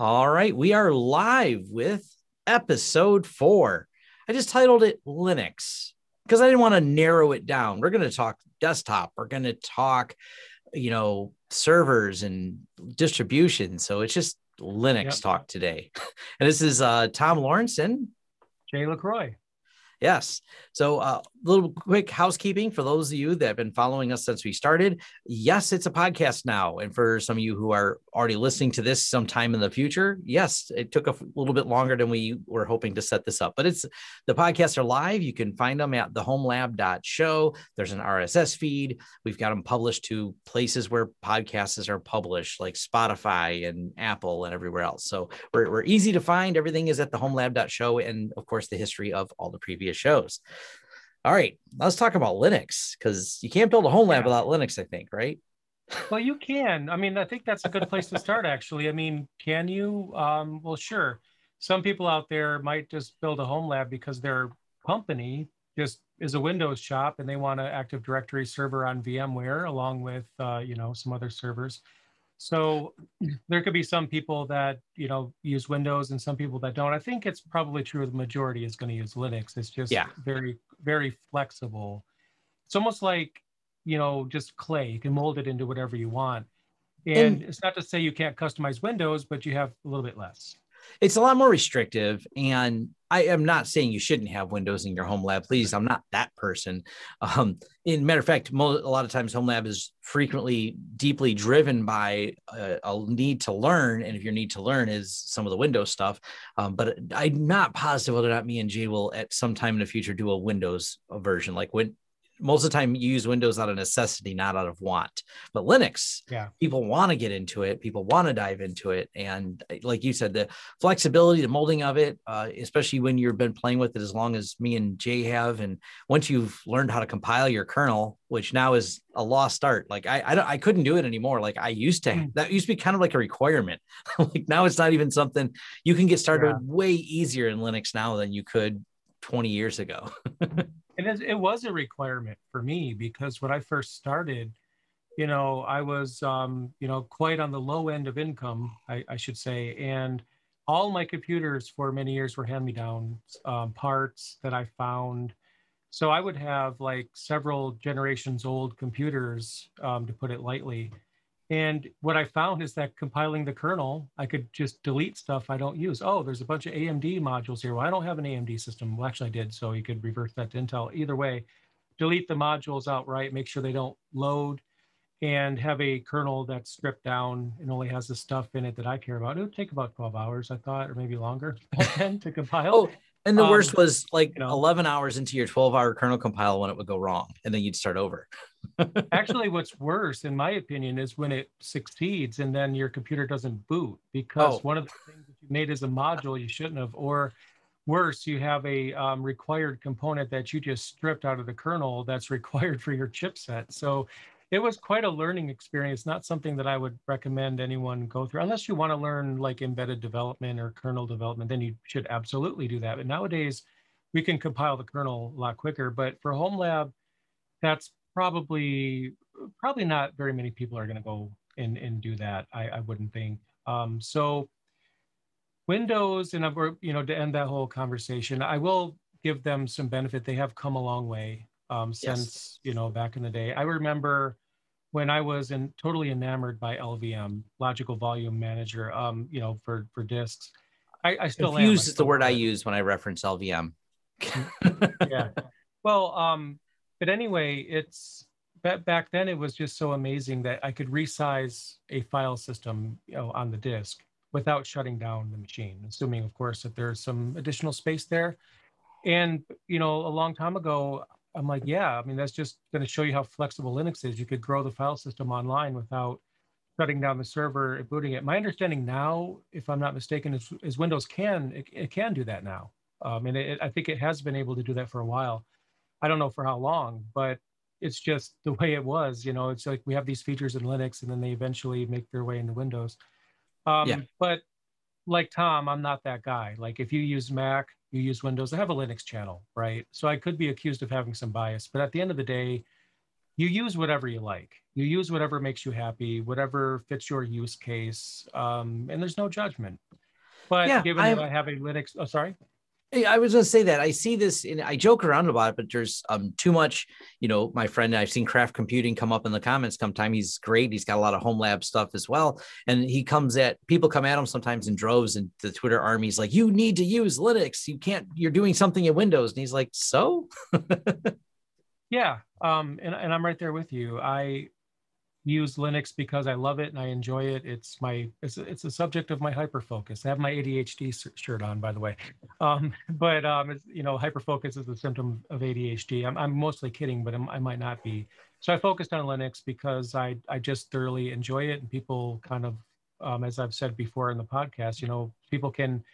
All right, we are live with episode four. I just titled it Linux because I didn't want to narrow it down. We're going to talk desktop, we're going to talk, you know, servers and distribution. So it's just Linux yep. talk today. And this is uh, Tom Lawrence and Jay LaCroix. Yes. So, uh, little quick housekeeping for those of you that have been following us since we started. Yes, it's a podcast now. And for some of you who are already listening to this sometime in the future, yes, it took a little bit longer than we were hoping to set this up, but it's the podcasts are live. You can find them at thehomelab.show. There's an RSS feed. We've got them published to places where podcasts are published, like Spotify and Apple and everywhere else. So, we're, we're easy to find. Everything is at thehomelab.show. And of course, the history of all the previous previous shows. All right, let's talk about Linux because you can't build a home lab yeah. without Linux, I think, right? well, you can. I mean, I think that's a good place to start, actually. I mean, can you? Um, well, sure. Some people out there might just build a home lab because their company just is a Windows shop and they want an Active Directory server on VMware along with, uh, you know, some other servers. So there could be some people that you know use Windows and some people that don't. I think it's probably true the majority is going to use Linux. It's just yeah. very very flexible. It's almost like you know just clay. You can mold it into whatever you want. And, and it's not to say you can't customize Windows, but you have a little bit less it's a lot more restrictive and I am not saying you shouldn't have windows in your home lab. Please, I'm not that person. Um, in matter of fact, mo- a lot of times home lab is frequently deeply driven by a, a, need to learn, and if your need to learn is some of the Windows stuff, um, but I'm not positive whether or not me and Jay will at some time in the future do a Windows version. Like when most of the time you use Windows out of necessity, not out of want. But Linux, yeah, people want to get into it. People want to dive into it, and uh, like you said, the flexibility, the molding of it, uh, especially when you've been playing with it as long as me and Jay have, and once you've learned how to compile your kernel, which now is a lost art. Like I, I, don't, I couldn't do it anymore. Like I used to. Mm. That used to be kind of like a requirement. like now it's not even something you can get started yeah. way easier in Linux now than you could 20 years ago. it, it was a requirement for me because when I first started, you know, I was, um, you know, quite on the low end of income, I, I, should say. And all my computers for many years were hand me down um, parts that I found. So I would have like several generations old computers, um, to put it lightly. And what I found is that compiling the kernel, I could just delete stuff I don't use. Oh, there's a bunch of AMD modules here. Well, I don't have an AMD system. Well, actually, I did. So you could reverse that to Intel. Either way, delete the modules outright, make sure they don't load, and have a kernel that's stripped down and only has the stuff in it that I care about. It would take about 12 hours, I thought, or maybe longer to compile. Oh, and the um, worst was like you know, 11 hours into your 12 hour kernel compile when it would go wrong, and then you'd start over. Actually, what's worse, in my opinion, is when it succeeds and then your computer doesn't boot because oh. one of the things that you made as a module you shouldn't have, or worse, you have a um, required component that you just stripped out of the kernel that's required for your chipset. So it was quite a learning experience, not something that I would recommend anyone go through. Unless you want to learn like embedded development or kernel development, then you should absolutely do that. But nowadays, we can compile the kernel a lot quicker. But for home lab, that's probably probably not very many people are going to go and, and do that. I, I wouldn't think. Um, so Windows, and you know, to end that whole conversation, I will give them some benefit. They have come a long way um, since, yes. you know, back in the day. I remember when I was in, totally enamored by LVM, Logical Volume Manager, um, you know, for, for disks. I, I still use is the word I use when I reference LVM. yeah. Well, um, but anyway, it's back then it was just so amazing that I could resize a file system, you know, on the disk without shutting down the machine, assuming, of course, that there's some additional space there. And you know, a long time ago, I'm like, yeah, I mean, that's just going to show you how flexible Linux is. You could grow the file system online without shutting down the server and booting it. My understanding now, if I'm not mistaken, is, is Windows can it, it, can do that now, um, and it, I think it has been able to do that for a while. I don't know for how long, but it's just the way it was. You know, it's like we have these features in Linux, and then they eventually make their way into Windows. Um, yeah. But like Tom, I'm not that guy. Like if you use Mac, you use Windows, I have a Linux channel, right? So I could be accused of having some bias, but at the end of the day, you use whatever you like. You use whatever makes you happy, whatever fits your use case, um, and there's no judgment. But yeah, given I, that I have a Linux, oh, sorry. I was going to say that I see this and I joke around about it, but there's um too much, you know, my friend, I've seen craft computing come up in the comments sometime. He's great. He's got a lot of home lab stuff as well. And he comes at people come at him sometimes in droves and the Twitter army's like, you need to use Linux. You can't, you're doing something in Windows. And he's like, so yeah. Um, and, and I'm right there with you. I, use Linux because I love it and I enjoy it. It's my it's it's a subject of my hyper focus. I have my ADHD shirt on, by the way. Um, but um, you know, hyper focus is a symptom of ADHD. I'm, I'm mostly kidding, but I'm, i might not be. So I focused on Linux because I I just thoroughly enjoy it, and people kind of, um, as I've said before in the podcast, you know, people can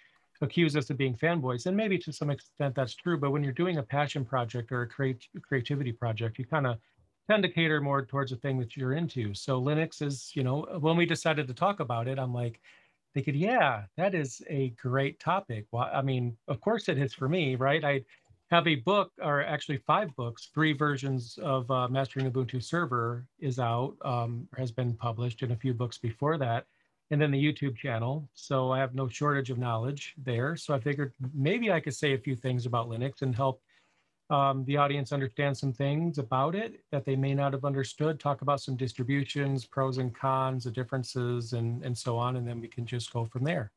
accuse us of being fanboys, and maybe to some extent that's true. But when you're doing a passion project or a create, creativity project, you kind of tend to cater more towards the thing that you're into. So Linux is, you know, when we decided to talk about it, I'm like, thinking, yeah, that is a great topic. Well, I mean, of course it is for me, right? I have a book, or actually five books, three versions of uh, Mastering Ubuntu Server is out, um, has been published, and a few books before that, and then the YouTube channel. So I have no shortage of knowledge there. So I figured maybe I could say a few things about Linux and help um, the audience understand some things about it that they may not have understood, talk about some distributions, pros and cons, the differences, and, and so on. And then we can just go from there.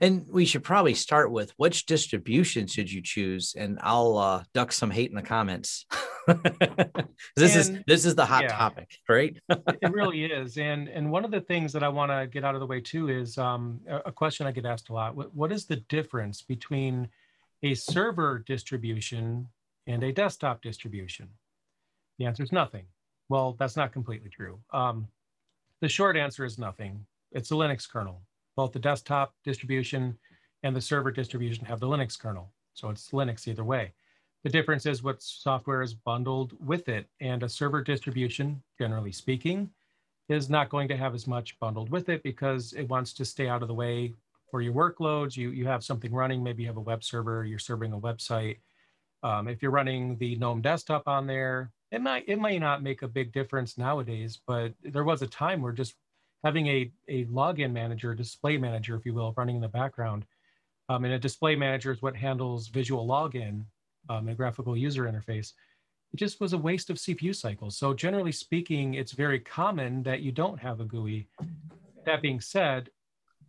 And we should probably start with which distribution should you choose? And I'll uh, duck some hate in the comments. this and, is this is the hot yeah, topic, right? it really is. And and one of the things that I want to get out of the way too is um, a, question I get asked a lot. What, what is the difference between a server distribution and a desktop distribution? The answer is nothing. Well, that's not completely true. Um, the short answer is nothing. It's a Linux kernel. Both the desktop distribution and the server distribution have the Linux kernel. So it's Linux either way. The difference is what software is bundled with it. And a server distribution, generally speaking, is not going to have as much bundled with it because it wants to stay out of the way for your workloads. You, you have something running, maybe you have a web server, you're serving a website, um, if you're running the GNOME desktop on there, it might it might not make a big difference nowadays, but there was a time where just having a, a login manager, display manager, if you will, running in the background. Um, and a display manager is what handles visual login, um, a graphical user interface. It just was a waste of CPU cycles. So generally speaking, it's very common that you don't have a GUI. That being said,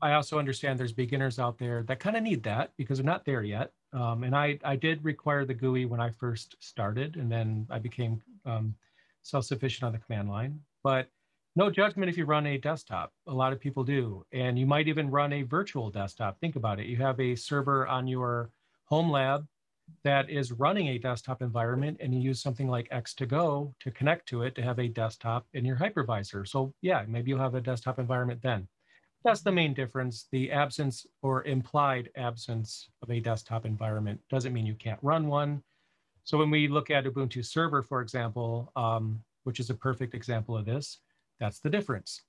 I also understand there's beginners out there that kind of need that because they're not there yet. Um, and I, I did require the GUI when I first started, and then I became um, self-sufficient on the command line. But no judgment if you run a desktop. A lot of people do. And you might even run a virtual desktop. Think about it. You have a server on your home lab that is running a desktop environment, and you use something like X2Go to connect to it to have a desktop in your hypervisor. So yeah, maybe you'll have a desktop environment then. That's the main difference. The absence or implied absence of a desktop environment doesn't mean you can't run one. So when we look at Ubuntu Server, for example, um, which is a perfect example of this, that's the difference.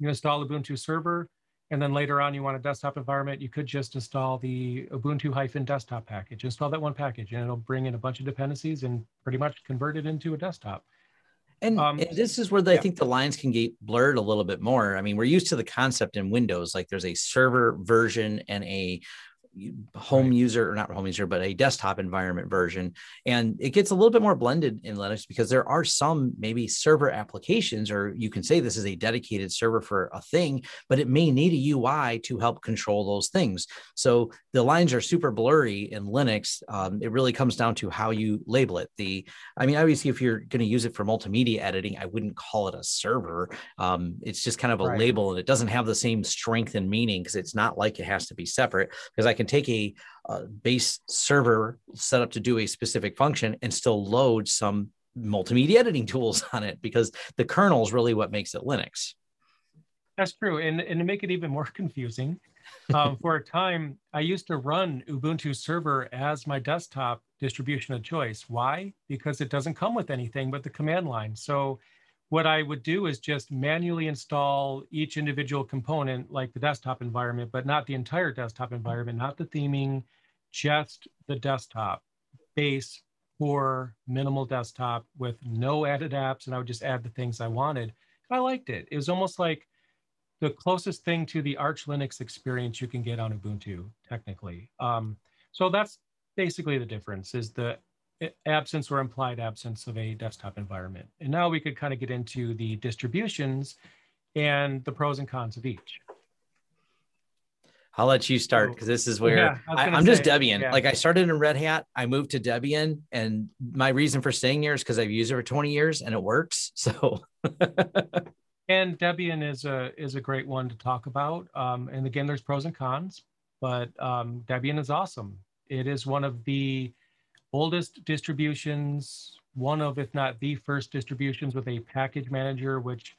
You install Ubuntu Server, and then later on you want a desktop environment, you could just install the Ubuntu hyphen desktop package. Install that one package, and it'll bring in a bunch of dependencies and pretty much convert it into a desktop. And, um, and, this is where the, yeah. I think the lines can get blurred a little bit more. I mean, we're used to the concept in Windows, like there's a server version and a home right. user or not home user but a desktop environment version. And it gets a little bit more blended in linux because there are some maybe server applications or you can say this is a dedicated server for a thing but it may need a ui to help control those things. So the lines are super blurry in linux. Um, it really comes down to how you label it. The i mean obviously if you're going to use it for multimedia editing i wouldn't call it a server. Um, it's just kind of a right. label and it doesn't have the same strength and meaning because it's not like it has to be separate. Because i can take a, a base server set up to do a specific function and still load some multimedia editing tools on it because the kernel is really what makes it Linux. That's true. And, and to make it even more confusing, um, for a time, I used to run Ubuntu Server as my desktop distribution of choice. Why? Because it doesn't come with anything but the command line. So what I would do is just manually install each individual component like the desktop environment, but not the entire desktop environment, not the theming, just the desktop base for minimal desktop with no added apps. And I would just add the things I wanted. I liked it. It was almost like the closest thing to the Arch Linux experience you can get on Ubuntu, technically. Um, so that's basically the difference is the absence or implied absence of a desktop environment. And now we could kind of get into the distributions and the pros and cons of each. I'll let you start because this is where yeah, I am just Debian. Yeah. Like I started in Red Hat, I moved to Debian, and my reason for staying here is because I've used it for 20 years and it works. So and Debian is a is a great one to talk about. Um, and again, there's pros and cons, but um, Debian is awesome. It is one of the oldest distributions, one of if not the first distributions with a package manager, which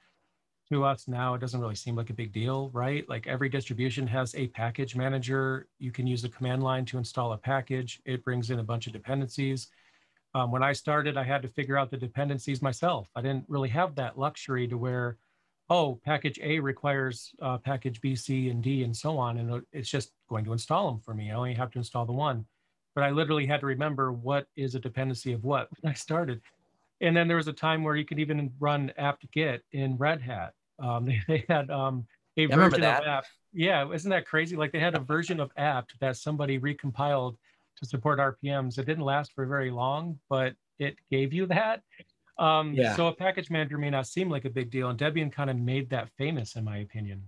to us now it doesn't really seem like a big deal, right? Like every distribution has a package manager. You can use the command line to install a package. It brings in a bunch of dependencies. Um, when I started, I had to figure out the dependencies myself. I didn't really have that luxury to where oh, package A requires uh, package B, C, and D, and so on. And it's just going to install them for me. I only have to install the one. But I literally had to remember what is a dependency of what when I started. And then there was a time where you could even run apt-get in Red Hat. Um, they, they, had um, a I version of apt. Yeah, isn't that crazy? Like they had a version of apt that somebody recompiled to support RPMs. It didn't last for very long, but it gave you that. Um, yeah. So a package manager may not seem like a big deal, and Debian kind of made that famous, in my opinion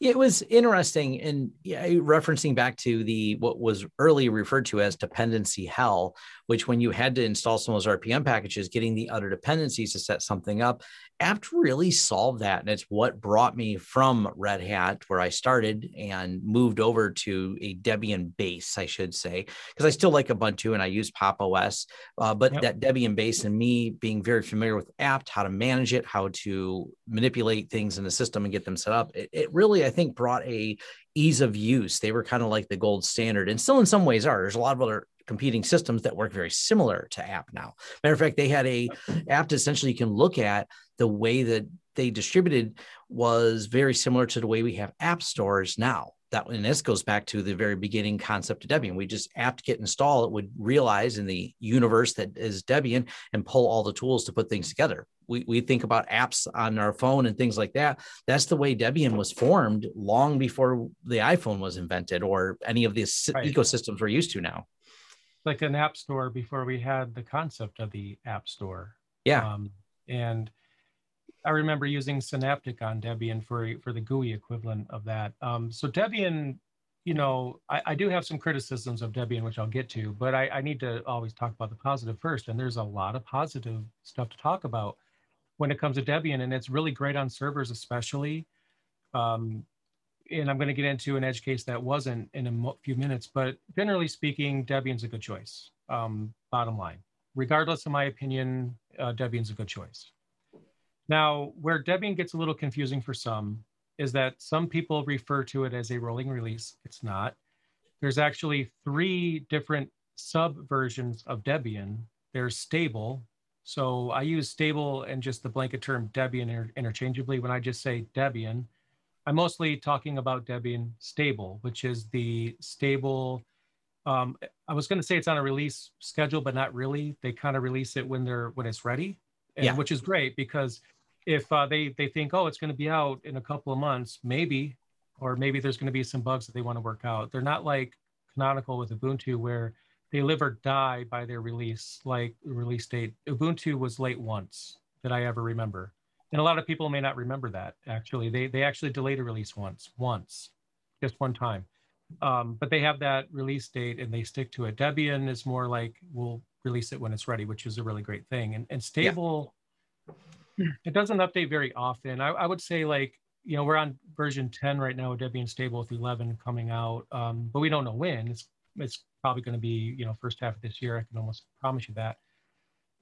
it was interesting and yeah, referencing back to the what was early referred to as dependency hell which when you had to install some of those rpm packages getting the other dependencies to set something up apt really solved that and it's what brought me from red hat where i started and moved over to a debian base i should say because i still like ubuntu and i use pop os uh, but yep. that debian base and me being very familiar with apt how to manage it how to manipulate things in the system and get them set up it, it really i think brought a ease of use. They were kind of like the gold standard and still in some ways are. There's a lot of other competing systems that work very similar to app now. Matter of fact they had a app apt essentially you can look at the way that they distributed was very similar to the way we have app stores now that and this goes back to the very beginning concept of Debian. We just apt-get install it would realize in the universe that is Debian and pull all the tools to put things together. We, we think about apps on our phone and things like that. That's the way Debian was formed long before the iPhone was invented or any of the right. ecosystems we're used to now. Like an app store before we had the concept of the app store. Yeah. Um, and I remember using Synaptic on Debian for for the GUI equivalent of that. Um, so Debian, you know, I, I, do have some criticisms of Debian, which I'll get to, but I, I, need to always talk about the positive first. And there's a lot of positive stuff to talk about when it comes to Debian, and it's really great on servers, especially. Um, and I'm going to get into an edge case that wasn't in a few minutes, but generally speaking, Debian's a good choice. Um, bottom line, regardless of my opinion, uh, Debian's a good choice. Now, where Debian gets a little confusing for some is that some people refer to it as a rolling release. It's not. There's actually three different sub versions of Debian. There's stable. So I use stable and just the blanket term Debian inter interchangeably. When I just say Debian, I'm mostly talking about Debian stable, which is the stable. Um, I was going to say it's on a release schedule, but not really. They kind of release it when they're when it's ready, and, yeah. which is great because if uh, they they think oh it's going to be out in a couple of months maybe or maybe there's going to be some bugs that they want to work out. They're not like canonical with ubuntu where they live or die by their release like release date. Ubuntu was late once that i ever remember. And a lot of people may not remember that actually. They they actually delayed a release once once just one time. Um, but they have that release date and they stick to it. Debian is more like we'll release it when it's ready which is a really great thing. And, and stable it doesn't update very often. I, I, would say like, you know, we're on version 10 right now with Debian stable with 11 coming out, um, but we don't know when. It's, it's probably going to be, you know, first half of this year. I can almost promise you that.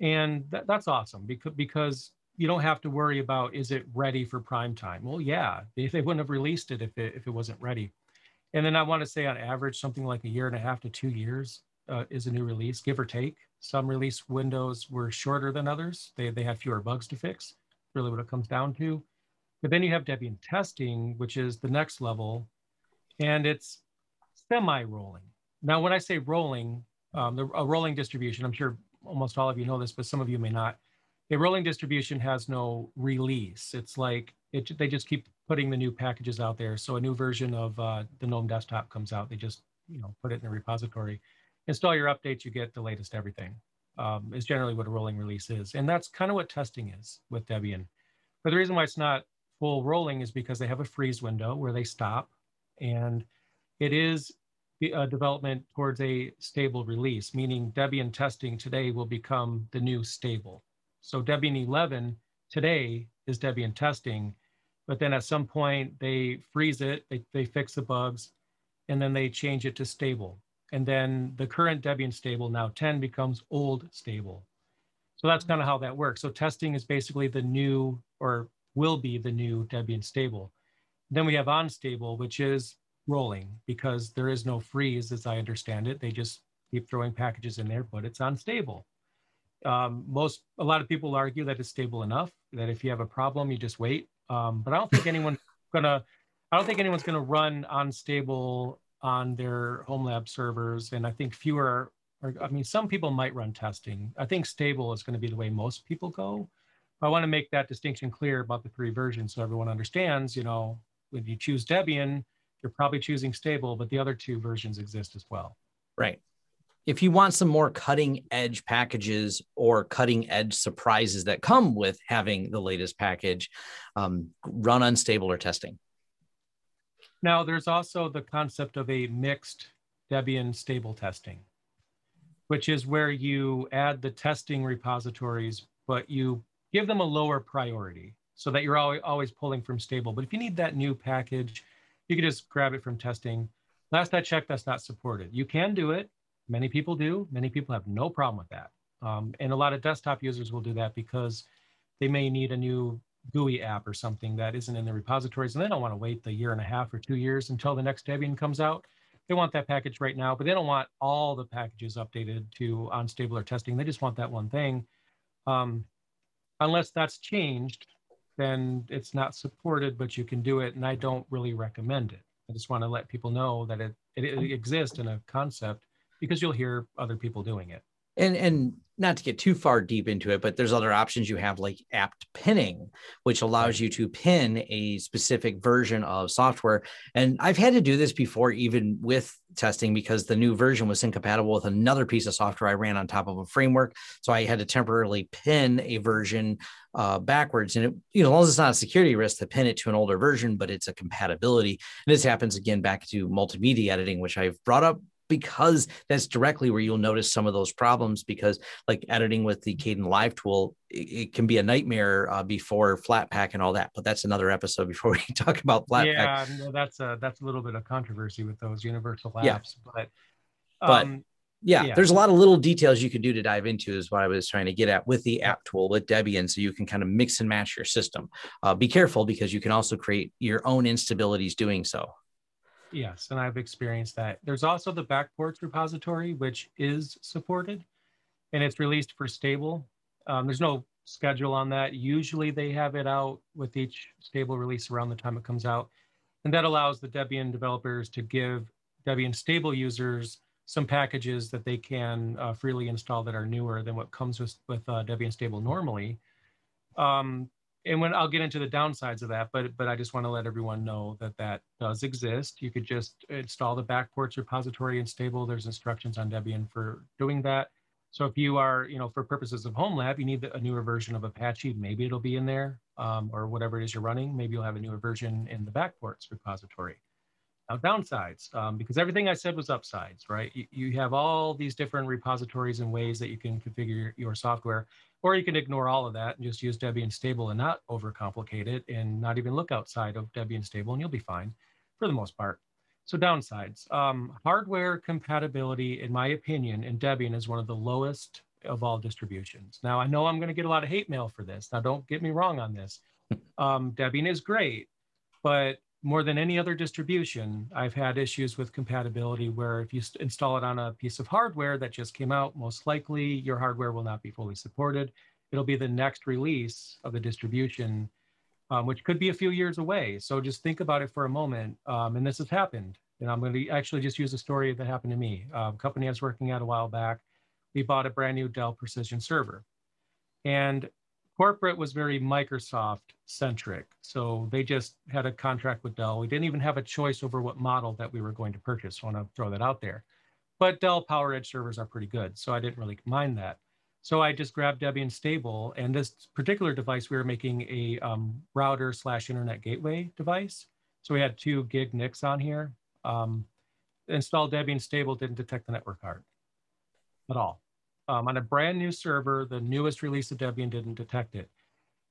And that, that's awesome because, because you don't have to worry about, is it ready for prime time? Well, yeah, they, they wouldn't have released it if it, if it wasn't ready. And then I want to say on average, something like a year and a half to two years uh, is a new release, give or take. Some release windows were shorter than others. They, they had fewer bugs to fix, really what it comes down to. But then you have Debian testing, which is the next level, and it's semi-rolling. Now, when I say rolling, um, the, a rolling distribution, I'm sure almost all of you know this, but some of you may not. A rolling distribution has no release. It's like it, they just keep putting the new packages out there. So a new version of uh, the GNOME desktop comes out. They just you know put it in a repository. Install your updates, you get the latest everything. Um, is generally what a rolling release is, and that's kind of what testing is with Debian. But the reason why it's not full rolling is because they have a freeze window where they stop, and it is a development towards a stable release, meaning Debian testing today will become the new stable. So Debian 11 today is Debian testing, but then at some point they freeze it, they, they fix the bugs, and then they change it to stable. And then the current Debian stable, now 10, becomes old stable. So that's kind of how that works. So testing is basically the new, or will be the new Debian stable. Then we have unstable, which is rolling because there is no freeze, as I understand it. They just keep throwing packages in there, but it's unstable. Um, most, a lot of people argue that it's stable enough that if you have a problem, you just wait. Um, but I don't think anyone's gonna, I don't think anyone's gonna run unstable on their home lab servers. And I think fewer, or, I mean, some people might run testing. I think stable is going to be the way most people go. But I want to make that distinction clear about the three versions so everyone understands, you know, when you choose Debian, you're probably choosing stable, but the other two versions exist as well. Right. If you want some more cutting edge packages or cutting edge surprises that come with having the latest package, um, run unstable or testing. Now, there's also the concept of a mixed Debian stable testing, which is where you add the testing repositories, but you give them a lower priority so that you're always pulling from stable. But if you need that new package, you can just grab it from testing. Last I checked, that's not supported. You can do it. Many people do. Many people have no problem with that. Um, and a lot of desktop users will do that because they may need a new GUI app or something that isn't in the repositories and they don't want to wait the year and a half or two years until the next Debian comes out. They want that package right now, but they don't want all the packages updated to unstable or testing. They just want that one thing. Um, unless that's changed, then it's not supported, but you can do it. And I don't really recommend it. I just want to let people know that it, it, it exists in a concept because you'll hear other people doing it and and not to get too far deep into it but there's other options. You have like apt pinning which allows you to pin a specific version of software. And i've had to do this before even with testing because the new version was incompatible with another piece of software i ran on top of a framework. So i had to temporarily pin a version uh, backwards. And it you know as long as it's not a security risk to pin it to an older version but it's a compatibility. And this happens again back to multimedia editing which i've brought up because that's directly where you'll notice some of those problems because like editing with the Kdenlive tool it, it can be a nightmare uh, before Flatpak and all that but that's another episode before we talk about Flatpak yeah no, that's a that's a little bit of controversy with those universal apps yeah. but but um, yeah, yeah, there's a lot of little details you could do to dive into is what i was trying to get at with the app tool with debian so you can kind of mix and match your system. Uh, be careful because you can also create your own instabilities doing so Yes, and I've experienced that. There's also the backports repository, which is supported and it's released for stable. Um, there's no schedule on that. Usually they have it out with each stable release around the time it comes out. And that allows the Debian developers to give Debian stable users some packages that they can uh, freely install that are newer than what comes with, with uh, Debian stable normally. Um, and when I'll get into the downsides of that, but but I just want to let everyone know that that does exist. You could just install the backports repository in stable. There's instructions on Debian for doing that. So if you are, you know, for purposes of home lab, you need a newer version of Apache, maybe it'll be in there um, or whatever it is you're running. Maybe you'll have a newer version in the backports repository. Now downsides, um, because everything I said was upsides, right? You, you have all these different repositories and ways that you can configure your software. Or you can ignore all of that and just use Debian stable and not overcomplicate it and not even look outside of Debian stable and you'll be fine for the most part. So downsides, um, hardware compatibility, in my opinion, in Debian is one of the lowest of all distributions. Now, I know I'm going to get a lot of hate mail for this. Now, don't get me wrong on this. Um, Debian is great, but more than any other distribution, I've had issues with compatibility where if you install it on a piece of hardware that just came out, most likely your hardware will not be fully supported. It'll be the next release of the distribution, um, which could be a few years away. So just think about it for a moment. Um, and this has happened. And I'm going to actually just use a story that happened to me. A company I was working at a while back, we bought a brand new Dell Precision server. And corporate was very Microsoft centric. So they just had a contract with Dell. We didn't even have a choice over what model that we were going to purchase. I want to throw that out there. But Dell PowerEdge servers are pretty good. So I didn't really mind that. So I just grabbed Debian Stable and this particular device, we were making a um, router slash internet gateway device. So we had two gig NICs on here. Um, installed Debian Stable didn't detect the network card at all. Um, on a brand new server, the newest release of Debian didn't detect it.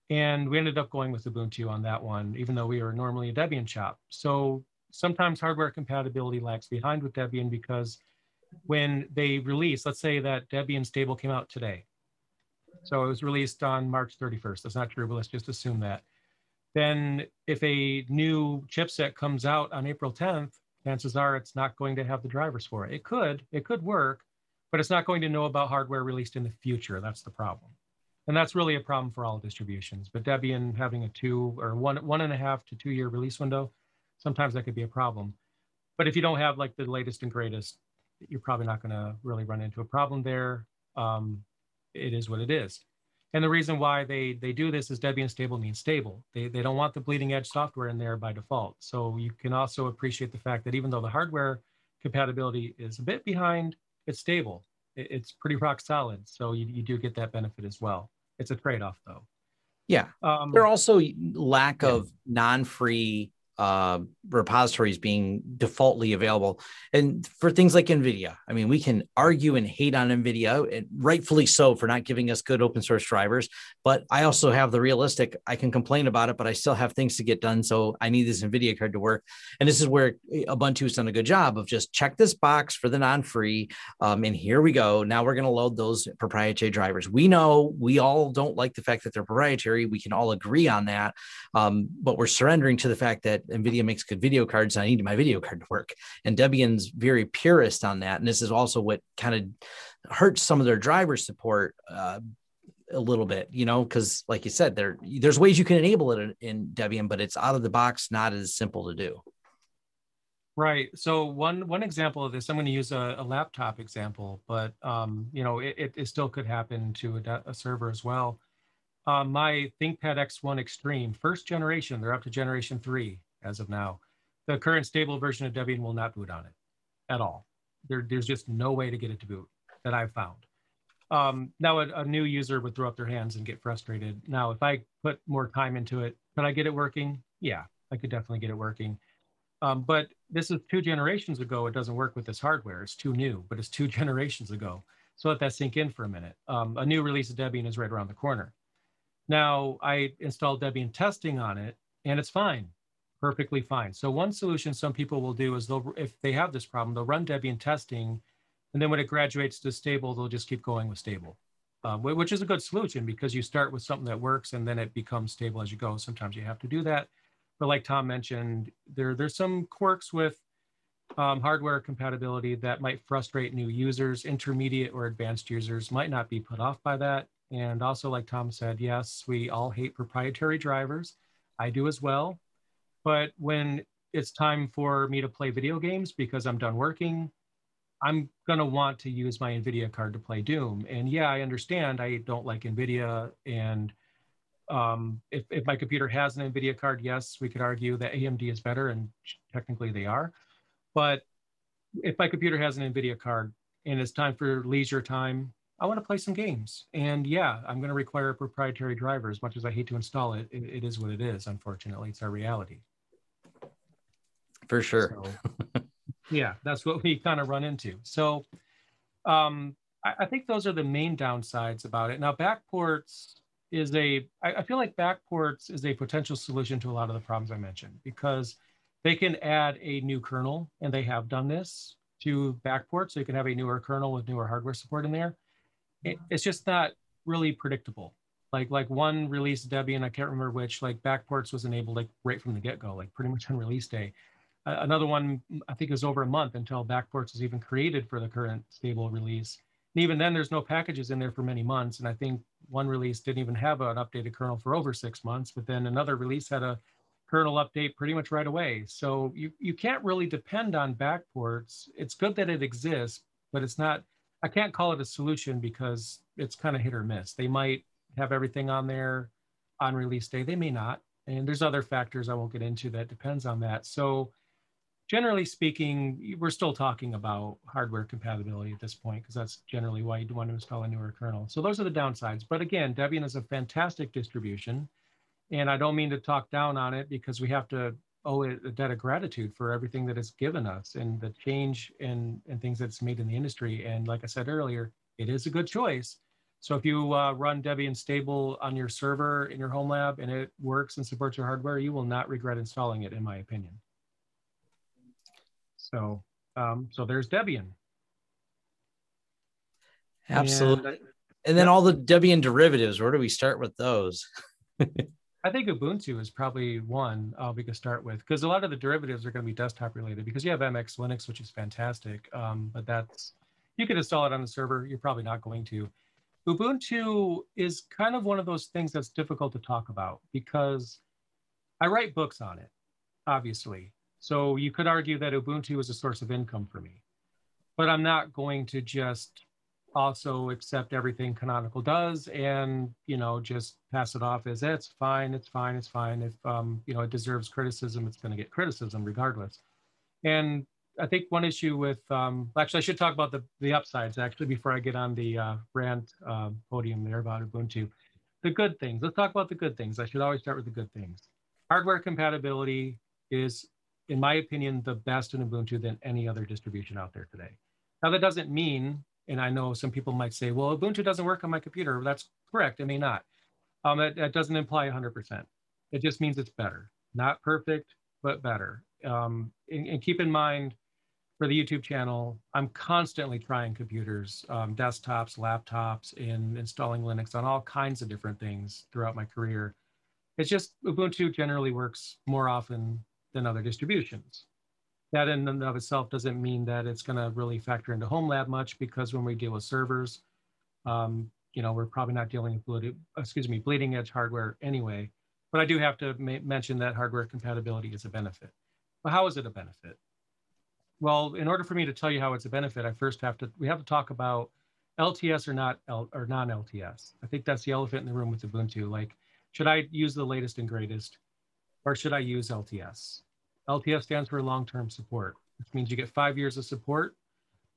And we ended up going with Ubuntu on that one, even though we were normally a Debian shop. So sometimes hardware compatibility lags behind with Debian because when they release, let's say that Debian stable came out today. So it was released on March 31st. That's not true, but let's just assume that. Then if a new chipset comes out on April 10th, chances are it's not going to have the drivers for it. It could, it could work, but it's not going to know about hardware released in the future. That's the problem. And that's really a problem for all distributions. But Debian having a two or one, one and a half to two year release window, sometimes that could be a problem. But if you don't have like the latest and greatest, you're probably not going to really run into a problem there. Um, it is what it is. And the reason why they they do this is Debian stable means stable. They they don't want the bleeding edge software in there by default. So you can also appreciate the fact that even though the hardware compatibility is a bit behind, it's stable. It, it's pretty rock solid. So you, you do get that benefit as well. It's a trade-off though. Yeah. Um, there are also lack yeah. of non-free uh, repositories being defaultly available. And for things like NVIDIA, I mean, we can argue and hate on NVIDIA, and rightfully so for not giving us good open source drivers. But I also have the realistic, I can complain about it, but I still have things to get done. So I need this NVIDIA card to work. And this is where Ubuntu has done a good job of just check this box for the non free. Um, and here we go. Now we're going to load those proprietary drivers. We know we all don't like the fact that they're proprietary. We can all agree on that. Um, but we're surrendering to the fact that NVIDIA makes good video cards. I need my video card to work. And Debian's very purist on that. And this is also what kind of hurts some of their driver support uh, a little bit, you know, because like you said, there there's ways you can enable it in, Debian, but it's out of the box, not as simple to do. Right. So one one example of this, I'm going to use a, a laptop example, but um, you know, it, it, still could happen to a, a server as well. Um, my ThinkPad X1 Extreme, first generation, they're up to generation three as of now. The current stable version of Debian will not boot on it at all. There, there's just no way to get it to boot that I've found. Um, now, a, a, new user would throw up their hands and get frustrated. Now, if I put more time into it, could I get it working? Yeah, I could definitely get it working. Um, but this is two generations ago. It doesn't work with this hardware. It's too new, but it's two generations ago. So let that sink in for a minute. Um, a new release of Debian is right around the corner. Now, I installed Debian testing on it, and it's fine perfectly fine. So one solution some people will do is they'll, if they have this problem, they'll run Debian testing, and then when it graduates to stable, they'll just keep going with stable, uh, which is a good solution because you start with something that works and then it becomes stable as you go. Sometimes you have to do that. But like Tom mentioned, there, there's some quirks with um, hardware compatibility that might frustrate new users, intermediate or advanced users might not be put off by that. And also, like Tom said, yes, we all hate proprietary drivers. I do as well. But when it's time for me to play video games because I'm done working, I'm to want to use my NVIDIA card to play Doom. And yeah, I understand I don't like NVIDIA. And um, if, if my computer has an NVIDIA card, yes, we could argue that AMD is better, and technically they are. But if my computer has an NVIDIA card and it's time for leisure time, I want to play some games. And yeah, I'm going to require a proprietary driver as much as I hate to install it. It, it is what it is, unfortunately. It's our reality for sure. So, yeah, that's what we kind of run into. So um, I, I, think those are the main downsides about it. Now, backports is a, I, I feel like backports is a potential solution to a lot of the problems I mentioned because they can add a new kernel, and they have done this to backport. So you can have a newer kernel with newer hardware support in there. It, it's just not really predictable. Like like one release Debian, I can't remember which, like backports was enabled like right from the get-go, like pretty much on release day another one, I think, is over a month until Backports is even created for the current stable release. And even then, there's no packages in there for many months. And I think one release didn't even have an updated kernel for over six months, but then another release had a kernel update pretty much right away. So you, you can't really depend on backports. It's good that it exists, but it's not, I can't call it a solution because it's kind of hit or miss. They might have everything on there on release day. They may not. And there's other factors I won't get into that depends on that. So generally speaking, we're still talking about hardware compatibility at this point because that's generally why you'd want to install a newer kernel. So those are the downsides. But again, Debian is a fantastic distribution. And I don't mean to talk down on it because we have to owe it a debt of gratitude for everything that it's given us and the change and, and things that's made in the industry. And like I said earlier, it is a good choice. So if you uh, run Debian stable on your server in your home lab and it works and supports your hardware, you will not regret installing it, in my opinion. So, um, so there's Debian. Absolutely. And, and then all the Debian derivatives, where do we start with those? I think Ubuntu is probably one uh, we could start with because a lot of the derivatives are going to be desktop related because you have MX Linux, which is fantastic. Um, but that's you could install it on the server. You're probably not going to. Ubuntu is kind of one of those things that's difficult to talk about because I write books on it, obviously. So you could argue that Ubuntu is a source of income for me, but I'm not going to just also accept everything Canonical does and you know just pass it off as it's fine, it's fine, it's fine. If um, you know it deserves criticism, it's going to get criticism regardless. And I think one issue with um, actually I should talk about the the upsides actually before I get on the uh, rant uh, podium there about Ubuntu. The good things. Let's talk about the good things. I should always start with the good things. Hardware compatibility is, in my opinion, the best in Ubuntu than any other distribution out there today. Now that doesn't mean and I know some people might say, well, Ubuntu doesn't work on my computer. That's correct. It may not. Um, that, that doesn't imply 100%. It just means it's better. Not perfect, but better. Um, and, and, keep in mind, for the YouTube channel, I'm constantly trying computers, um, desktops, laptops, and installing Linux on all kinds of different things throughout my career. It's just Ubuntu generally works more often than other distributions that in and of itself doesn't mean that it's going to really factor into home lab much because when we deal with servers, um, you know, we're probably not dealing with bleeding, excuse me, bleeding edge hardware anyway. But I do have to mention that hardware compatibility is a benefit. But how is it a benefit? Well, in order for me to tell you how it's a benefit, I first have to we have to talk about LTS or not L, or non-LTS. I think that's the elephant in the room with Ubuntu. Like, should I use the latest and greatest, or should I use LTS? LTS stands for long-term support, which means you get five years of support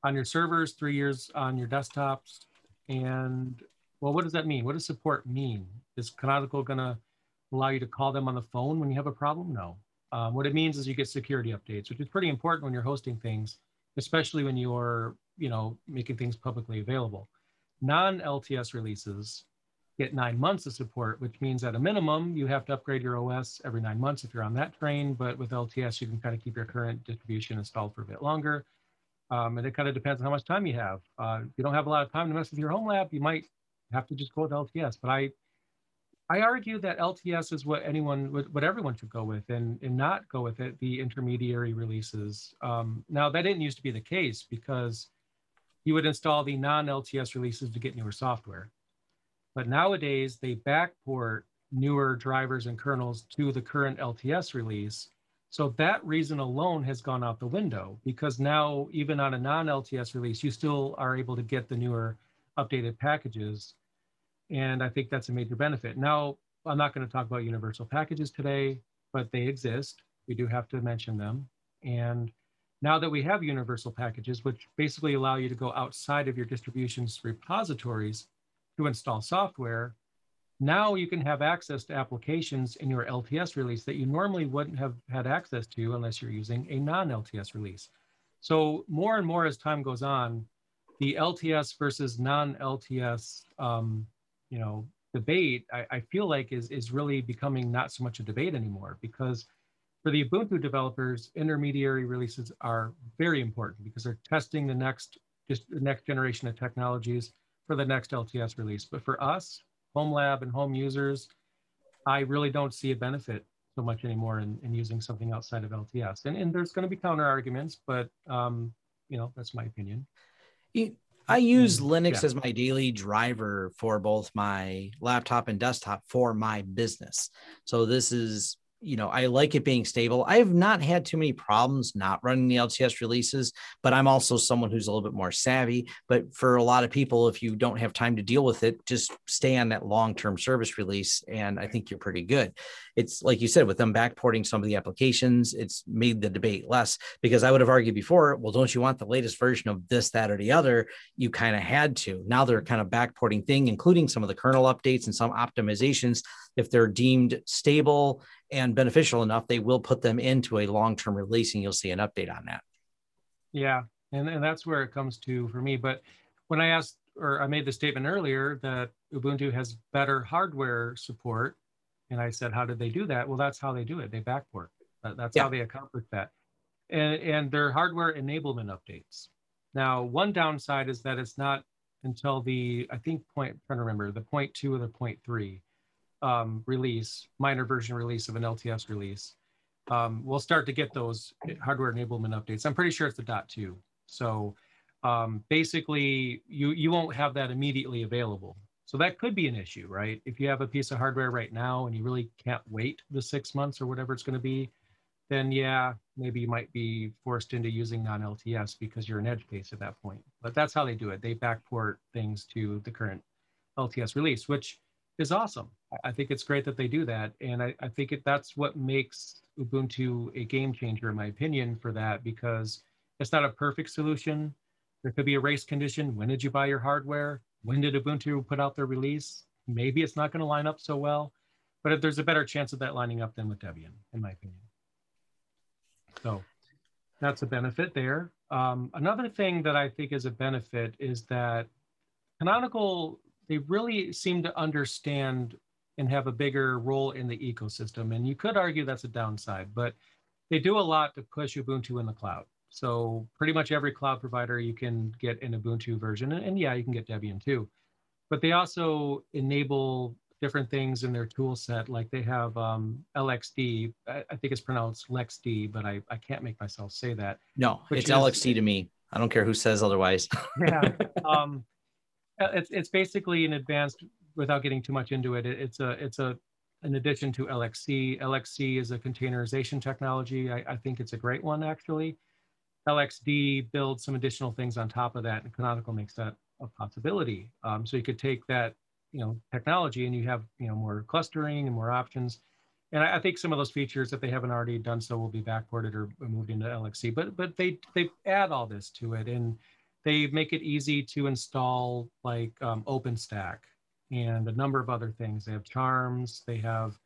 on your servers, three years on your desktops. And well, what does that mean? What does support mean? Is Canonical gonna allow you to call them on the phone when you have a problem? No. Um, what it means is you get security updates, which is pretty important when you're hosting things, especially when you're, you know, making things publicly available. Non-LTS releases get nine months of support, which means at a minimum, you have to upgrade your OS every nine months if you're on that train. But with LTS, you can kind of keep your current distribution installed for a bit longer. Um, and it kind of depends on how much time you have. Uh, if you don't have a lot of time to mess with your home lab, you might have to just go with LTS. But I, I argue that LTS is what anyone, what everyone should go with, and and not go with it the intermediary releases. Um, now that didn't used to be the case because you would install the non-LTS releases to get newer software. But nowadays, they backport newer drivers and kernels to the current LTS release. So that reason alone has gone out the window because now, even on a non LTS release, you still are able to get the newer updated packages. And I think that's a major benefit. Now, I'm not going to talk about universal packages today, but they exist. We do have to mention them. And now that we have universal packages, which basically allow you to go outside of your distribution's repositories to install software, now you can have access to applications in your LTS release that you normally wouldn't have had access to unless you're using a non-LTS release. So more and more as time goes on, the LTS versus non-LTS, um, you know, debate, I, I, feel like is, is really becoming not so much a debate anymore because for the Ubuntu developers, intermediary releases are very important because they're testing the next, just the next generation of technologies for the next LTS release. But for us, home lab and home users, I really don't see a benefit so much anymore in, in using something outside of LTS. And, and there's going to be counter arguments, but um, you know, that's my opinion. I use mm, Linux yeah. as my daily driver for both my laptop and desktop for my business. So this is you know, I like it being stable. I have not had too many problems not running the LTS releases, but I'm also someone who's a little bit more savvy. But for a lot of people, if you don't have time to deal with it, just stay on that long term service release. And I think you're pretty good. It's like you said, with them backporting some of the applications, it's made the debate less because I would have argued before, well, don't you want the latest version of this, that, or the other? You kind of had to. Now they're kind of backporting thing, including some of the kernel updates and some optimizations. If they're deemed stable and beneficial enough, they will put them into a long term release and you'll see an update on that. Yeah. And, and that's where it comes to for me. But when I asked, or I made the statement earlier that Ubuntu has better hardware support, and I said, how did they do that? Well, that's how they do it. They backport. That's yeah. how they accomplish that. And, and their hardware enablement updates. Now, one downside is that it's not until the, I think point, I'm trying to remember, the point two or the point three um, release, minor version release of an LTS release, um, we'll start to get those hardware enablement updates. I'm pretty sure it's the dot two. So um, basically, you you won't have that immediately available. So that could be an issue, right? If you have a piece of hardware right now and you really can't wait the six months or whatever it's going to be, then yeah, maybe you might be forced into using non-LTS because you're an edge case at that point. But that's how they do it. They backport things to the current LTS release, which is awesome. I think it's great that they do that. And I, I think it, that's what makes Ubuntu a game changer, in my opinion, for that, because it's not a perfect solution. There could be a race condition. When did you buy your hardware? When did Ubuntu put out their release? Maybe it's not going to line up so well, but if there's a better chance of that lining up than with Debian, in my opinion. So that's a benefit there. Um, another thing that I think is a benefit is that Canonical they really seem to understand and have a bigger role in the ecosystem. And you could argue that's a downside, but they do a lot to push Ubuntu in the cloud. So pretty much every cloud provider you can get an Ubuntu version, and, and yeah, you can get Debian too. But they also enable different things in their tool set. Like they have um, LXD, I, I, think it's pronounced LexD, but I, I can't make myself say that. No, it's is, LXD to me. I don't care who says otherwise. yeah. Um, it's it's basically an advanced without getting too much into it. It's a it's a an addition to LXC. LXC is a containerization technology. I, I think it's a great one actually. LXD builds some additional things on top of that, and Canonical makes that a possibility. Um, so you could take that you know technology and you have you know more clustering and more options. And I, I, think some of those features, if they haven't already done so, will be backported or moved into LXC. But but they they add all this to it and they make it easy to install like um, OpenStack and a number of other things. They have charms, they have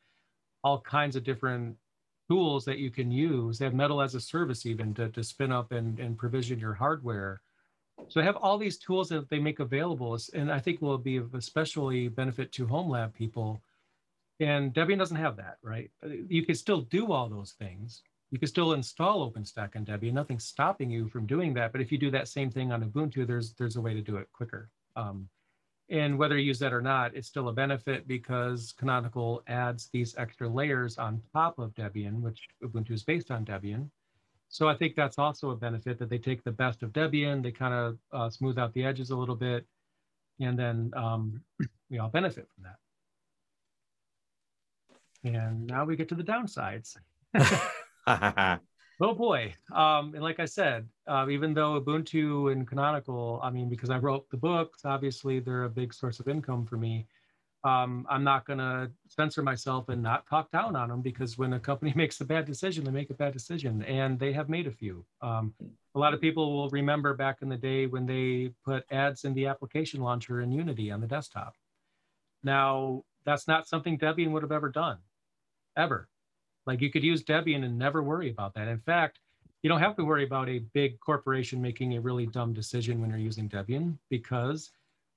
all kinds of different tools that you can use. They have metal as a service even to, to spin up and, and provision your hardware. So they have all these tools that they make available, and I think will be of especially benefit to home lab people. And Debian doesn't have that, right? You can still do all those things, you can still install OpenStack on Debian. Nothing's stopping you from doing that. But if you do that same thing on Ubuntu, there's there's a way to do it quicker. Um, and whether you use that or not, it's still a benefit because Canonical adds these extra layers on top of Debian, which Ubuntu is based on Debian. So I think that's also a benefit that they take the best of Debian, they kind of uh, smooth out the edges a little bit, and then um, we all benefit from that. And now we get to the downsides. oh boy. Um, and like I said, uh, even though Ubuntu and Canonical, I mean, because I wrote the books, obviously they're a big source of income for me. Um, I'm not going to censor myself and not talk down on them because when a company makes a bad decision, they make a bad decision, and they have made a few. Um, a lot of people will remember back in the day when they put ads in the application launcher in Unity on the desktop. Now, that's not something Debian would have ever done, ever. Like you could use Debian and never worry about that. In fact, you don't have to worry about a big corporation making a really dumb decision when you're using Debian because,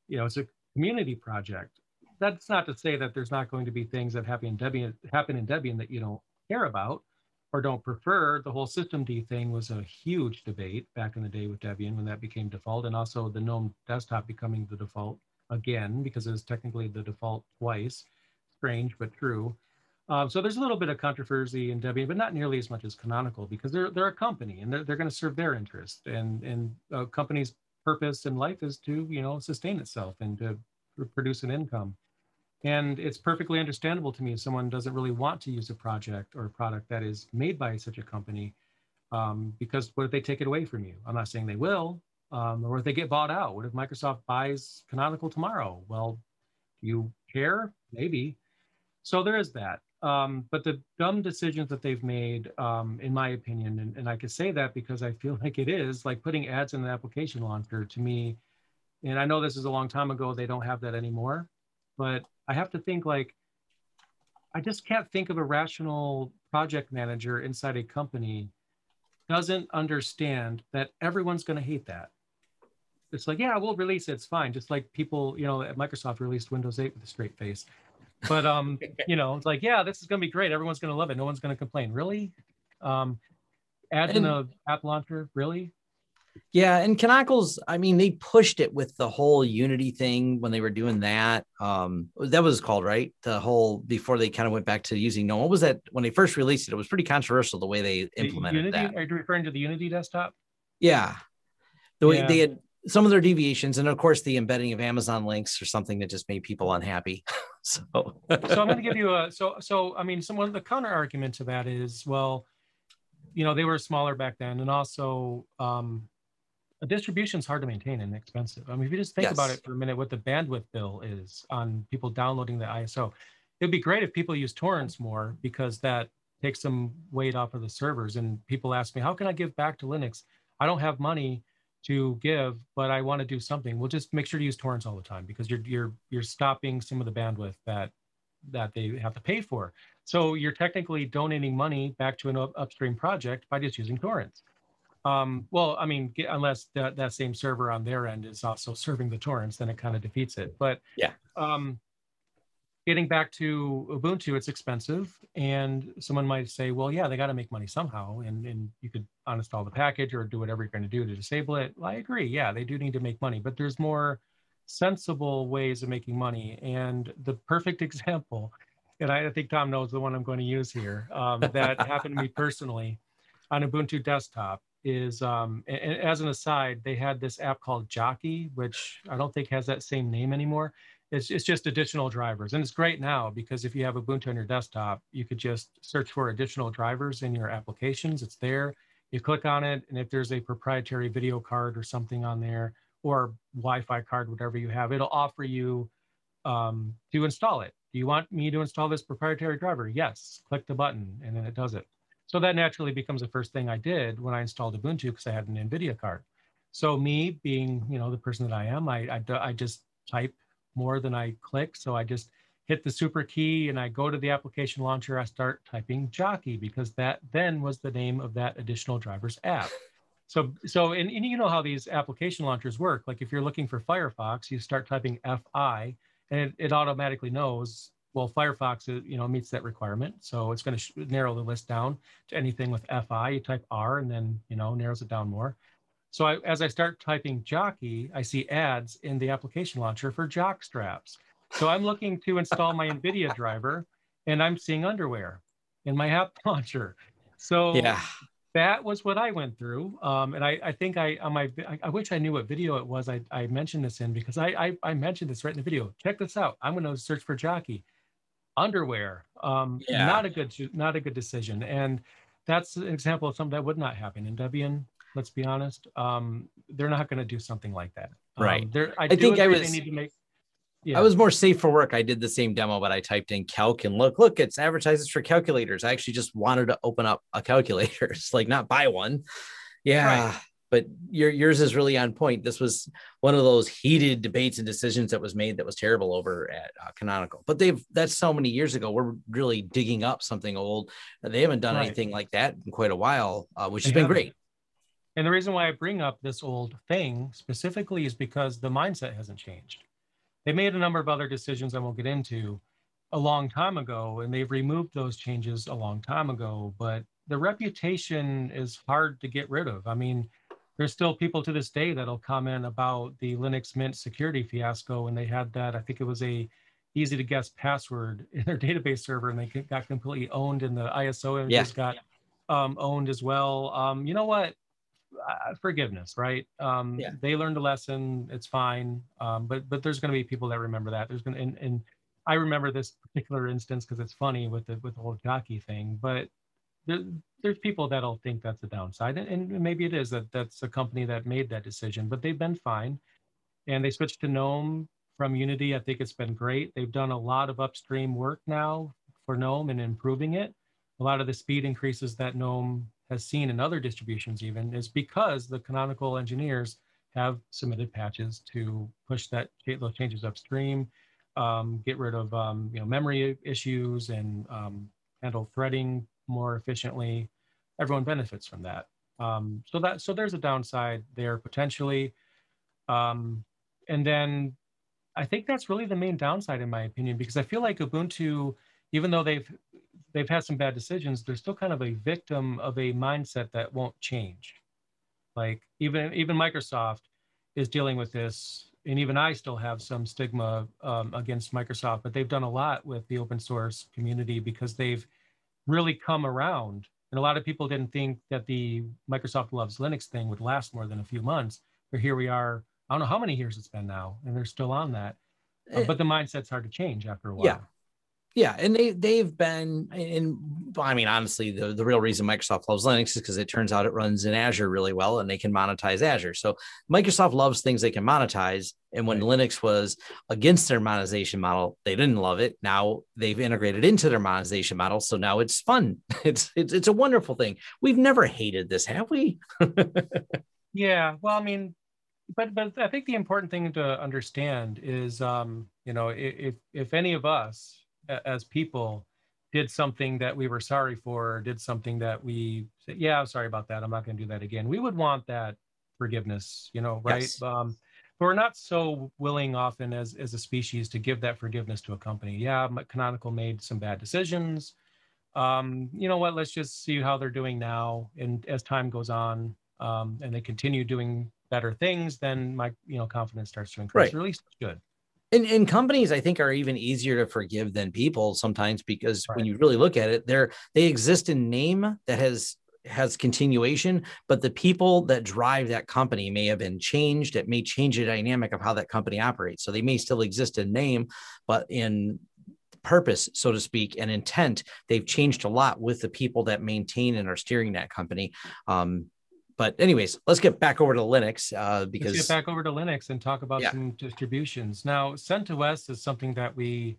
you know, it's a community project. That's not to say that there's not going to be things that happen in Debian happen in Debian that you don't care about or don't prefer. The whole systemd thing was a huge debate back in the day with Debian when that became default, and also the GNOME desktop becoming the default again because it was technically the default twice. Strange but true. Um, so there's a little bit of controversy in Debian, but not nearly as much as Canonical because they're they're a company and they're, they're going to serve their interest. And and a company's purpose in life is to you know sustain itself and to produce an income. And it's perfectly understandable to me if someone doesn't really want to use a project or a product that is made by such a company, um, because what if they take it away from you? I'm not saying they will, um, or if they get bought out. What if Microsoft buys Canonical tomorrow? Well, do you care? Maybe. So there is that. Um, but the dumb decisions that they've made, um, in my opinion, and, and I can say that because I feel like it is like putting ads in an application launcher to me. And I know this is a long time ago; they don't have that anymore. But I have to think like, I just can't think of a rational project manager inside a company doesn't understand that everyone's going to hate that. It's like, yeah, we'll release it. It's fine. Just like people, you know, at Microsoft released Windows 8 with a straight face but um, you know, it's like, yeah, this is gonna be great. Everyone's gonna love it. No one's gonna complain. Really? Um, add in the app launcher, really? Yeah, and Canonicals, I mean, they pushed it with the whole Unity thing when they were doing that. Um, that was called right. The whole before they kind of went back to using no. What was that when they first released it? It was pretty controversial the way they implemented Unity, that. Are you referring to the Unity desktop? Yeah, the way yeah. they had some of their deviations, and of course the embedding of Amazon links or something that just made people unhappy. so, so I'm going to give you a so so. I mean, some of the counter argument to that is well, you know, they were smaller back then, and also um, a distribution is hard to maintain and expensive. I mean, if you just think yes. about it for a minute, what the bandwidth bill is on people downloading the ISO, it'd be great if people use torrents more because that takes some weight off of the servers. And people ask me, how can I give back to Linux? I don't have money to give, but I want to do something. We'll just make sure to use torrents all the time because you're you're you're stopping some of the bandwidth that that they have to pay for. So you're technically donating money back to an up- upstream project by just using torrents. Um, well, I mean, unless that, that same server on their end is also serving the torrents, then it kind of defeats it. But yeah, um, getting back to Ubuntu, it's expensive. And someone might say, well, yeah, they got to make money somehow. And, and you could uninstall the package or do whatever you're going to do to disable it. Well, I agree. Yeah, they do need to make money, but there's more sensible ways of making money. And the perfect example, and I think Tom knows the one I'm going to use here, um, that happened to me personally on Ubuntu desktop is um, as an aside, they had this app called Jockey, which I don't think has that same name anymore it's, it's just additional drivers. And it's great now because if you have Ubuntu on your desktop, you could just search for additional drivers in your applications. It's there. You click on it, and if there's a proprietary video card or something on there, or Wi-Fi card, whatever you have, it'll offer you um, to install it. Do you want me to install this proprietary driver? Yes. Click the button, and then it does it. So that naturally becomes the first thing I did when I installed Ubuntu because I had an NVIDIA card. So me being, you know, the person that I am, I, I, I just type more than I click. So I just hit the super key and I go to the application launcher. I start typing Jockey because that then was the name of that additional driver's app. So, so and, and you know how these application launchers work. Like if you're looking for Firefox, you start typing FI and it, it automatically knows, well, Firefox, uh, you know, meets that requirement. So it's going to narrow the list down to anything with FI. You type R and then, you know, narrows it down more. So I, as I start typing jockey, I see ads in the application launcher for jock straps. So I'm looking to install my NVIDIA driver and I'm seeing underwear in my app launcher. So yeah, that was what I went through. Um, and I, I think I, on my, I, I, wish I knew what video it was. I, I mentioned this in because I, I, I mentioned this right in the video. Check this out. I'm going to search for jockey underwear. Um, yeah. not a good, not a good decision. And that's an example of something that would not happen in Debian let's be honest. Um, they're not going to do something like that. Um, right. I, I think I was. They need to make. Yeah. I was more safe for work. I did the same demo, but I typed in calc and look, look, it's advertises for calculators. I actually just wanted to open up a calculator. It's like not buy one. Yeah. Right. But your yours is really on point. This was one of those heated debates and decisions that was made that was terrible over at uh, Canonical. But they've that's so many years ago. We're really digging up something old. They haven't done right. anything like that in quite a while, uh, which they has been haven't. great. And the reason why I bring up this old thing specifically is because the mindset hasn't changed. They made a number of other decisions I won't get into a long time ago, and they've removed those changes a long time ago. But the reputation is hard to get rid of. I mean, there's still people to this day that'll comment about the Linux Mint security fiasco, and they had that. I think it was a easy to guess password in their database server, and they got completely owned, and the ISO images yeah. got um, owned as well. Um, you know what? Uh, forgiveness, right? Um, yeah. They learned a lesson. It's fine. Um, but but there's going to be people that remember that. There's going to and, and I remember this particular instance because it's funny with the with the whole jockey thing, but there, there's people that'll think that's a downside, and, and maybe it is that that's a company that made that decision, but they've been fine, and they switched to GNOME from Unity. I think it's been great. They've done a lot of upstream work now for GNOME and improving it. A lot of the speed increases that GNOME has seen in other distributions even is because the canonical engineers have submitted patches to push that those changes upstream, um, get rid of um, you know memory issues and um, handle threading more efficiently. Everyone benefits from that. Um, so that so there's a downside there potentially, um, and then I think that's really the main downside in my opinion because I feel like Ubuntu, even though they've they've had some bad decisions, they're still kind of a victim of a mindset that won't change. Like even even Microsoft is dealing with this, and even I still have some stigma um, against Microsoft, but they've done a lot with the open source community because they've really come around. And a lot of people didn't think that the Microsoft loves Linux thing would last more than a few months, but here we are. I don't know how many years it's been now, and they're still on that. Uh, but the mindset's hard to change after a while. Yeah, yeah, and they they've been and I mean honestly the the real reason Microsoft loves Linux is because it turns out it runs in Azure really well and they can monetize Azure. So Microsoft loves things they can monetize and when right. Linux was against their monetization model, they didn't love it. Now they've integrated into their monetization model, so now it's fun. It's it's it's a wonderful thing. We've never hated this, have we? yeah, well, I mean but but I think the important thing to understand is um, you know, if if any of us as people did something that we were sorry for, or did something that we said, yeah, I'm sorry about that. I'm not going to do that again. We would want that forgiveness, you know, right? Yes. Um, but we're not so willing often as, as a species to give that forgiveness to a company. Yeah, Canonical made some bad decisions. Um, you know what? Let's just see how they're doing now. And as time goes on um, and they continue doing better things, then my, you know, confidence starts to increase. Right. Or at least good and, and companies i think are even easier to forgive than people sometimes because right. when you really look at it they're they exist in name that has has continuation but the people that drive that company may have been changed. It may change the dynamic of how that company operates. So they may still exist in name but in purpose so to speak and intent they've changed a lot with the people that maintain and are steering that company. Um, but anyways, let's get back over to Linux uh, because let's get back over to Linux and talk about yeah. some distributions. Now, CentOS is something that we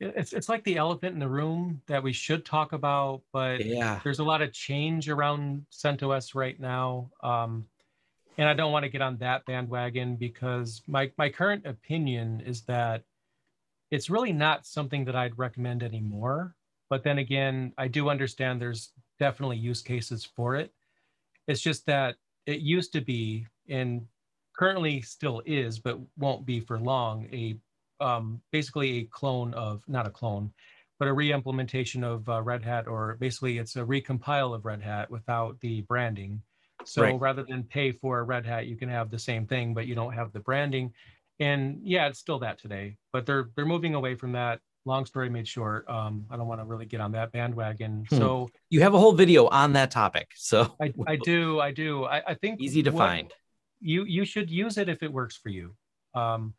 it's it's like the elephant in the room that we should talk about, but yeah, there's a lot of change around CentOS right now. Um, and I don't want to get on that bandwagon because my my current opinion is that it's really not something that I'd recommend anymore. But then again, I do understand there's definitely use cases for it. It's just that it used to be and currently still is, but won't be for long, a um, basically a clone of, not a clone, but a re-implementation of uh, Red Hat, or basically it's a recompile of Red Hat without the branding. So right. rather than pay for a Red Hat, you can have the same thing, but you don't have the branding. And yeah, it's still that today, but they're they're moving away from that long story made short, um, I don't want to really get on that bandwagon. Hmm. So you have a whole video on that topic. So I, I do, I do. I, I think easy to find. You you should use it if it works for you. Um,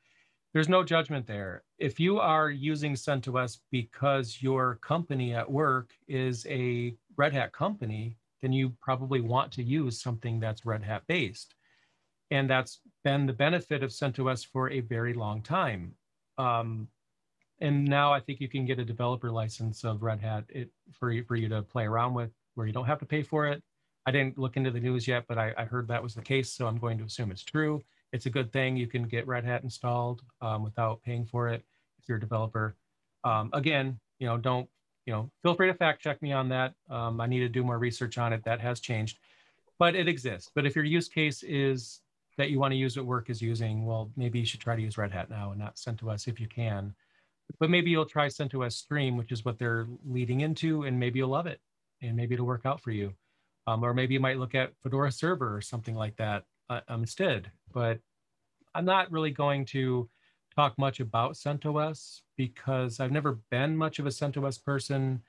there's no judgment there. If you are using CentOS because your company at work is a Red Hat company, then you probably want to use something that's Red Hat based. And that's been the benefit of CentOS for a very long time. Um, and now I think you can get a developer license of Red Hat it, for you for you to play around with, where you don't have to pay for it. I didn't look into the news yet, but I, I heard that was the case, so I'm going to assume it's true. It's a good thing. You can get Red Hat installed um, without paying for it if you're a developer. Um, again, you know, don't you know, feel free to fact check me on that. Um, I need to do more research on it. That has changed, but it exists. But if your use case is that you want to use what work is using, well, maybe you should try to use Red Hat now and not CentOS if you can but maybe you'll try CentOS Stream, which is what they're leading into, and maybe you'll love it, and maybe it'll work out for you. Um, or maybe you might look at Fedora Server or something like that uh, instead. But I'm not really going to talk much about CentOS because I've never been much of a CentOS person.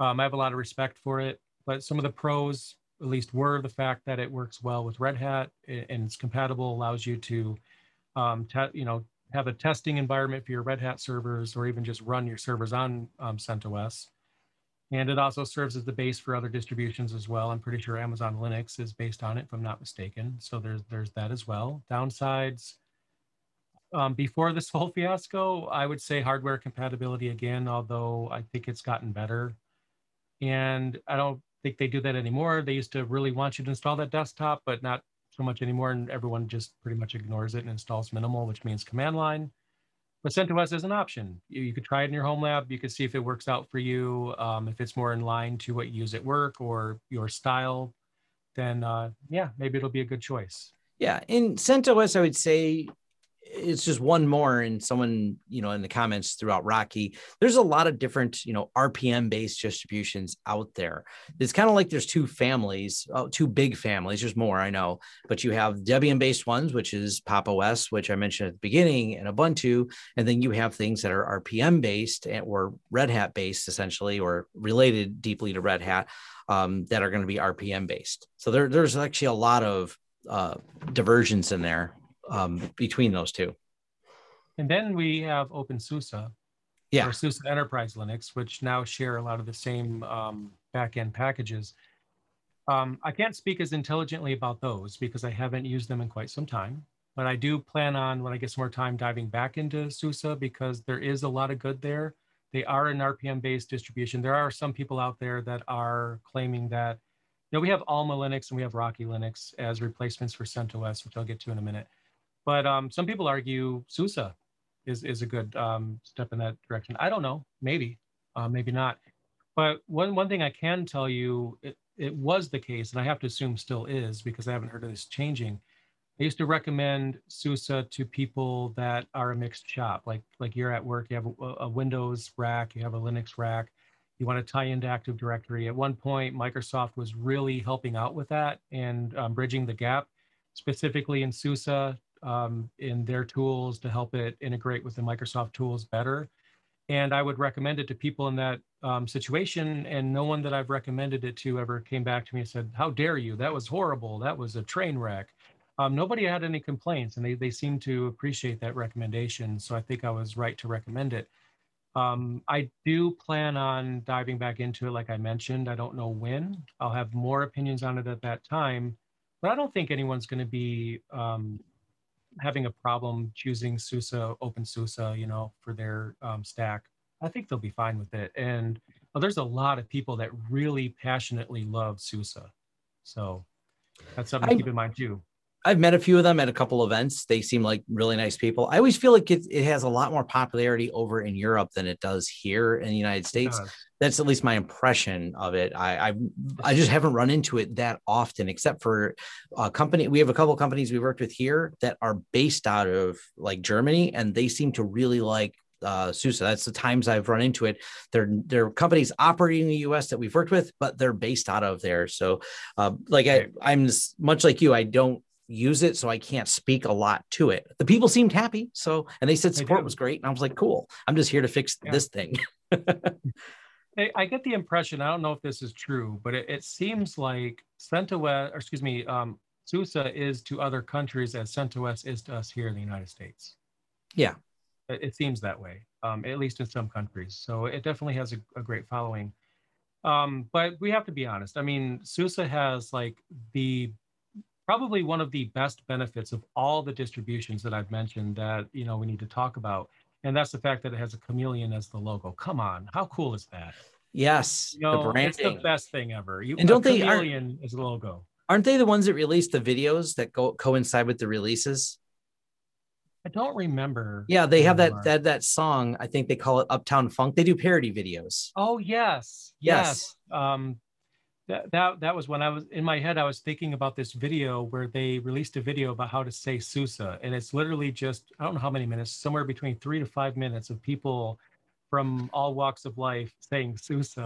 Um, I have a lot of respect for it, but some of the pros, at least, were the fact that it works well with Red Hat and it's compatible, allows you to, um, you know, have a testing environment for your Red Hat servers, or even just run your servers on um, CentOS. And it also serves as the base for other distributions as well. I'm pretty sure Amazon Linux is based on it, if I'm not mistaken. So there's there's that as well. Downsides. Um, before this whole fiasco, I would say hardware compatibility again, although I think it's gotten better. And I don't think they do that anymore. They used to really want you to install that desktop, but not so much anymore. And everyone just pretty much ignores it and installs minimal, which means command line. But CentOS is an option. You, you, could try it in your home lab. You could see if it works out for you. Um, if it's more in line to what you use at work or your style, then uh, yeah, maybe it'll be a good choice. Yeah, in CentOS, I would say it's just one more and someone you know in the comments throughout rocky. There's a lot of different you know rpm based distributions out there. It's kind of like there's two families oh, two big families there's more i know but you have debian based ones which is pop os which i mentioned at the beginning and ubuntu and then you have things that are rpm based or red hat based essentially or related deeply to red hat um, that are going to be rpm based. So there, there's actually a lot of uh, diversions in there um, between those two. And then we have OpenSUSE, yeah, or SUSE Enterprise Linux, which now share a lot of the same um, backend packages. Um, I can't speak as intelligently about those because I haven't used them in quite some time. But I do plan on, when I get some more time, diving back into SUSE because there is a lot of good there. They are an RPM-based distribution. There are some people out there that are claiming that, you know, we have Alma Linux and we have Rocky Linux as replacements for CentOS, which I'll get to in a minute. But um, some people argue SUSE is, is a good um, step in that direction. I don't know, maybe, uh, maybe not. But one, one thing I can tell you, it, it was the case, and I have to assume still is because I haven't heard of this changing. I used to recommend SUSE to people that are a mixed shop, like like you're at work, you have a, a Windows rack, you have a Linux rack, you want to tie into Active Directory. At one point, Microsoft was really helping out with that and um, bridging the gap, specifically in SUSE um, in their tools to help it integrate with the Microsoft tools better. And I would recommend it to people in that um, situation. And no one that I've recommended it to ever came back to me and said, How dare you? That was horrible. That was a train wreck. Um, nobody had any complaints and they, they seem to appreciate that recommendation. So I think I was right to recommend it. Um, I do plan on diving back into it, like I mentioned. I don't know when. I'll have more opinions on it at that time, but I don't think anyone's going to be um, having a problem choosing SUSE, OpenSUSE, you know, for their um, stack, I think they'll be fine with it. And well, there's a lot of people that really passionately love SUSE. So that's something to keep in mind too. I've met a few of them at a couple events. They seem like really nice people. I always feel like it, it has a lot more popularity over in Europe than it does here in the United States. That's at least my impression of it. I, I, I just haven't run into it that often, except for a company. We have a couple companies we worked with here that are based out of like Germany, and they seem to really like uh, SUSE. That's the times I've run into it. They're they're companies operating in the U.S. that we've worked with, but they're based out of there. So, uh, like I, I'm much like you. I don't use it, so I can't speak a lot to it. The people seemed happy, so and they said support was great, and I was like, cool. I'm just here to fix yeah. this thing. I get the impression. I don't know if this is true, but it, it seems like CentOS, or excuse me, um, SUSE is to other countries as CentOS is to us here in the United States. Yeah, it, it seems that way, um, at least in some countries. So it definitely has a, a great following. Um, but we have to be honest. I mean, SUSE has like the probably one of the best benefits of all the distributions that I've mentioned that you know we need to talk about, and that's the fact that it has a chameleon as the logo. Come on, how cool is that? Yes, you know, the branding. It's the best thing ever. You, and don't they chameleon as a logo? Aren't they the ones that release the videos that go coincide with the releases? I don't remember. Yeah, they have that that that song. I think they call it Uptown Funk. They do parody videos. Oh yes, yes. yes. Um, that, that that was when I was in my head. I was thinking about this video where they released a video about how to say SUSE, and it's literally just I don't know how many minutes, somewhere between three to five minutes of people from all walks of life saying SUSE,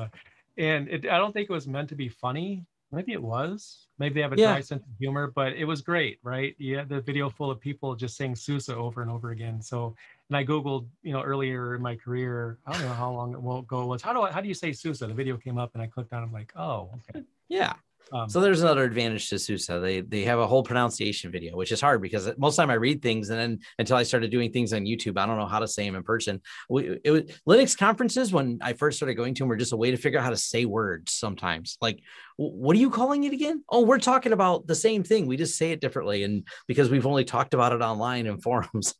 and it, I don't think it was meant to be funny. Maybe it was. Maybe they have a yeah. dry sense of humor, but it was great, right? Yeah, the video full of people just saying SUSE over and over again. So and I googled, you know, earlier in my career, I don't know how long it won't go was. How do I, how do you say SUSE? The video came up, and I clicked on. it. I'm like, oh, okay. Yeah. Um, so there's another advantage to SUSE. They they have a whole pronunciation video, which is hard because most of the time I read things and then until I started doing things on YouTube, I don't know how to say them in person. We, it was Linux conferences when I first started going to them were just a way to figure out how to say words sometimes. Like, what are you calling it again? Oh, we're talking about the same thing. We just say it differently. And because we've only talked about it online in forums.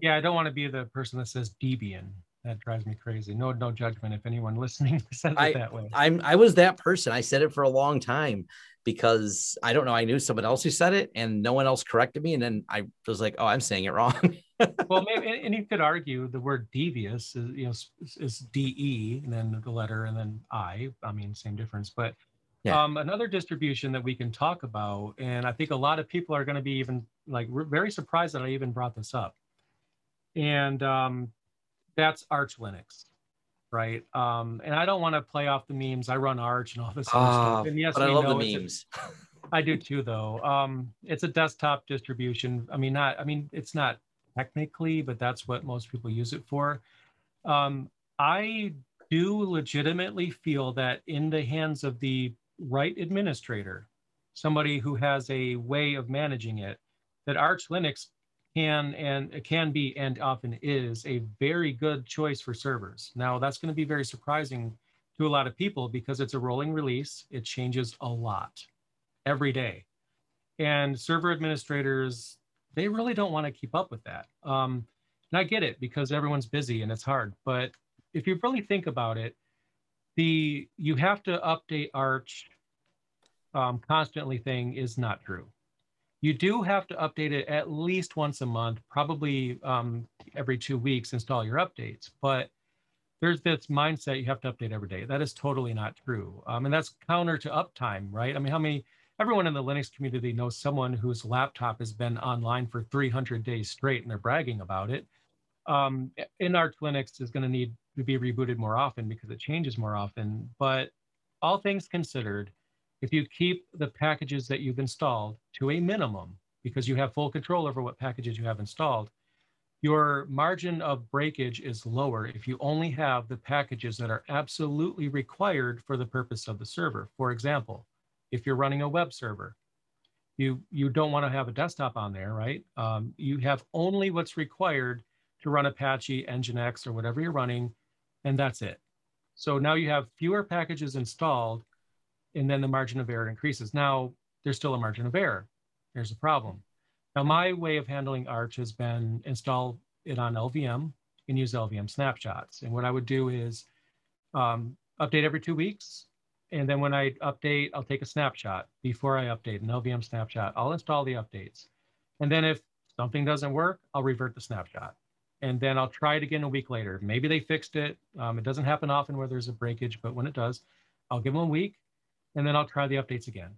Yeah, I don't want to be the person that says Debian that drives me crazy. No, no judgment if anyone listening says it I, that way. I'm I was that person. I said it for a long time because I don't know. I knew someone else who said it, and no one else corrected me. And then I was like, "Oh, I'm saying it wrong." well, maybe, and you could argue the word devious is you know is D E and then the letter and then I. I mean, same difference, but. Yeah. Um, another distribution that we can talk about, and I think a lot of people are going to be even like very surprised that I even brought this up. And um, that's Arch Linux, right? Um, and I don't want to play off the memes. I run Arch and all this other stuff. Ah, and yes, but I love the memes. A, I do too, though. Um, it's a desktop distribution. I mean, not. I mean, it's not technically, but that's what most people use it for. Um, I do legitimately feel that in the hands of the right administrator, somebody who has a way of managing it, that Arch Linux can and can be and often is a very good choice for servers. Now that's going to be very surprising to a lot of people because it's a rolling release. It changes a lot every day. And server administrators, they really don't want to keep up with that. Um, and I get it because everyone's busy and it's hard. But if you really think about it, the you have to update Arch um, constantly thing is not true. You do have to update it at least once a month, probably um, every two weeks, install your updates. But there's this mindset you have to update every day. That is totally not true. Um, and that's counter to uptime, right? I mean, how many, everyone in the Linux community knows someone whose laptop has been online for 300 days straight and they're bragging about it. Um, in Arch Linux is going to need to be rebooted more often because it changes more often. But all things considered, if you keep the packages that you've installed to a minimum, because you have full control over what packages you have installed, your margin of breakage is lower if you only have the packages that are absolutely required for the purpose of the server. For example, if you're running a web server, you, you don't want to have a desktop on there, right? Um, you have only what's required to run Apache, Nginx, or whatever you're running, and that's it. So now you have fewer packages installed and then the margin of error increases. Now, there's still a margin of error. Here's a problem. Now, my way of handling Arch has been install it on LVM and use LVM snapshots. And what I would do is um, update every two weeks. And then when I update, I'll take a snapshot before I update an LVM snapshot. I'll install the updates. And then if something doesn't work, I'll revert the snapshot. And then I'll try it again a week later. Maybe they fixed it. Um, it doesn't happen often where there's a breakage, but when it does, I'll give them a week and then I'll try the updates again.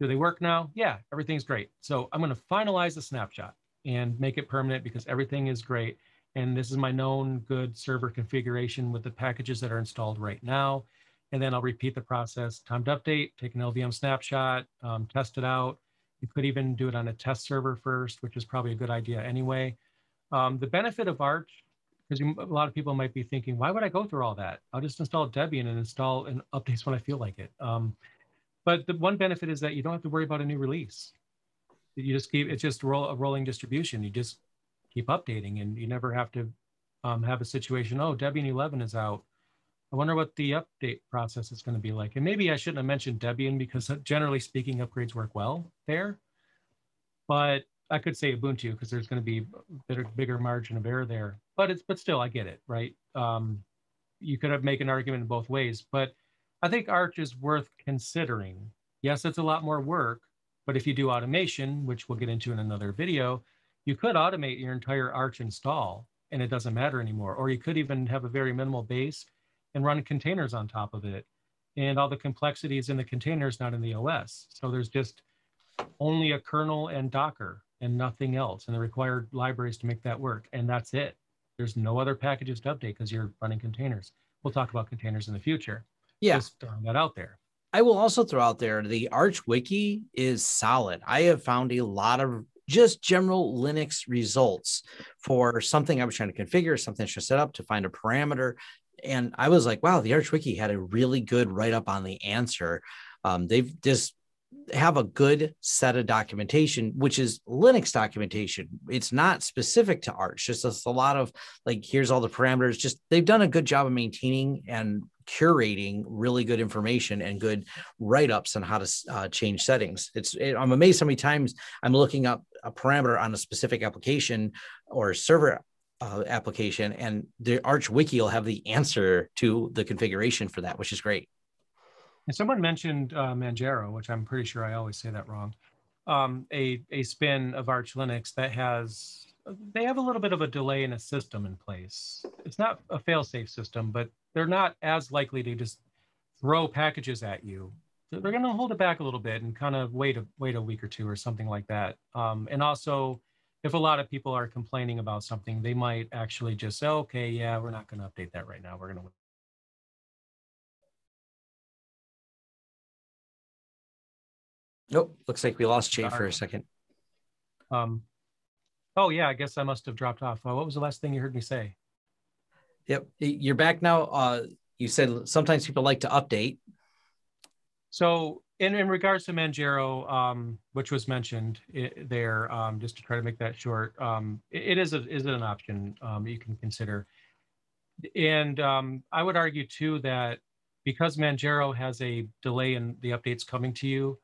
Do they work now? Yeah, everything's great. So I'm going to finalize the snapshot and make it permanent because everything is great. And this is my known good server configuration with the packages that are installed right now. And then I'll repeat the process, time to update, take an LVM snapshot, um, test it out. You could even do it on a test server first, which is probably a good idea anyway. Um, the benefit of Arch because a lot of people might be thinking, why would I go through all that? I'll just install Debian and install and updates when I feel like it. Um, but the one benefit is that you don't have to worry about a new release. You just keep it's just roll, a rolling distribution. You just keep updating, and you never have to um, have a situation. Oh, Debian 11 is out. I wonder what the update process is going to be like. And maybe I shouldn't have mentioned Debian because generally speaking, upgrades work well there. But I could say Ubuntu because there's going to be a bigger, bigger margin of error there. But it's but still, I get it, right? Um, you could have make an argument in both ways, but I think Arch is worth considering. Yes, it's a lot more work, but if you do automation, which we'll get into in another video, you could automate your entire Arch install and it doesn't matter anymore. Or you could even have a very minimal base and run containers on top of it. And all the complexities in the containers, not in the OS. So there's just only a kernel and Docker and nothing else, and the required libraries to make that work. And that's it. There's no other packages to update because you're running containers. We'll talk about containers in the future. Yeah. Just throwing that out there. I will also throw out there the Arch Wiki is solid. I have found a lot of just general Linux results for something I was trying to configure, something I should set up to find a parameter. And I was like, wow, the Arch Wiki had a really good write up on the answer Um, they've just have a good set of documentation, which is Linux documentation. It's not specific to Arch, just a lot of like, here's all the parameters. Just they've done a good job of maintaining and curating really good information and good write-ups on how to uh, change settings. It's it, I'm amazed how many times I'm looking up a parameter on a specific application or server uh, application, and the Arch Wiki will have the answer to the configuration for that, which is great. And someone mentioned uh, Manjaro, which I'm pretty sure I always say that wrong. Um, a a spin of Arch Linux that has they have a little bit of a delay in a system in place. It's not a fail-safe system, but they're not as likely to just throw packages at you. They're going to hold it back a little bit and kind of wait a wait a week or two or something like that. Um, and also, if a lot of people are complaining about something, they might actually just say, "Okay, yeah, we're not going to update that right now. We're going to Nope. Looks like we lost Jay for a second. Um, oh yeah, I guess I must have dropped off. Uh, what was the last thing you heard me say? Yep, you're back now. Uh, you said sometimes people like to update. So in, in regards to Manjaro, um, which was mentioned it, there, um, just to try to make that short, um, it, it is a, is an option um, you can consider. And um, I would argue too that because Manjaro has a delay in the updates coming to you,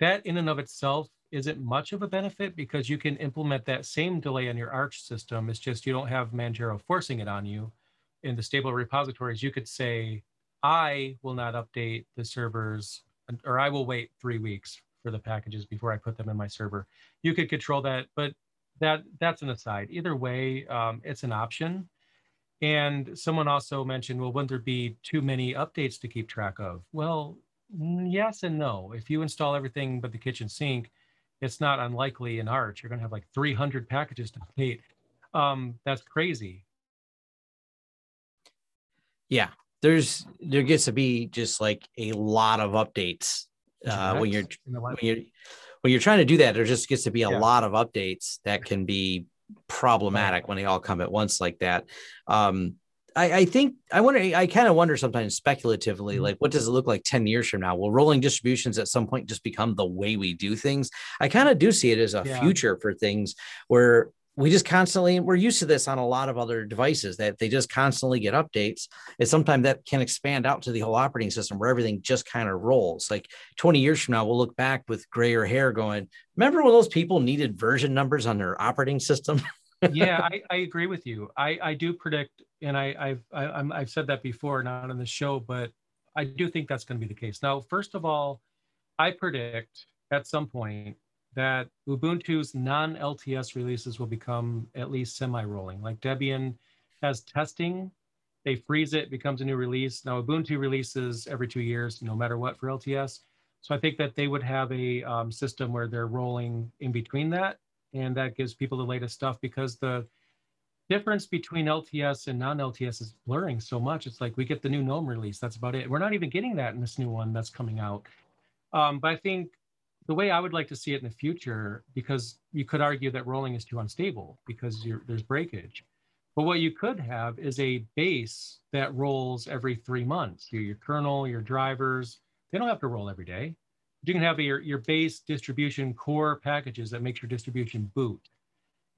that in and of itself isn't much of a benefit because you can implement that same delay in your Arch system. It's just you don't have Manjaro forcing it on you. In the stable repositories, you could say, I will not update the servers, or I will wait three weeks for the packages before I put them in my server. You could control that, but that that's an aside. Either way, um, it's an option. And someone also mentioned, well, wouldn't there be too many updates to keep track of? Well, Yes and no. If you install everything but the kitchen sink, it's not unlikely in Arch you're going to have like 300 packages to update. Um, that's crazy. Yeah, there's there gets to be just like a lot of updates uh, when you're when you're when you're trying to do that. There just gets to be a yeah. lot of updates that can be problematic when they all come at once like that. Um, I, I think I wonder. I kind of wonder sometimes speculatively, mm-hmm. like what does it look like ten years from now? Will rolling distributions at some point just become the way we do things? I kind of do see it as a yeah. future for things where we just constantly we're used to this on a lot of other devices that they just constantly get updates and sometimes that can expand out to the whole operating system where everything just kind of rolls like 20 years from now we'll look back with grayer hair going remember when those people needed version numbers on their operating system yeah, I, I, agree with you. I, I do predict, and I, I've I, i have said that before, not on the show, but I do think that's going to be the case. Now, first of all, I predict at some point that Ubuntu's non-LTS releases will become at least semi-rolling. Like Debian has testing, they freeze it, becomes a new release. Now Ubuntu releases every two years, no matter what for LTS. So I think that they would have a um, system where they're rolling in between that and that gives people the latest stuff because the difference between LTS and non-LTS is blurring so much. It's like we get the new GNOME release. That's about it. We're not even getting that in this new one that's coming out. Um, but I think the way I would like to see it in the future, because you could argue that rolling is too unstable because there's breakage. But what you could have is a base that rolls every three months. Your, your kernel, your drivers, they don't have to roll every day you can have your, your base distribution core packages that makes your distribution boot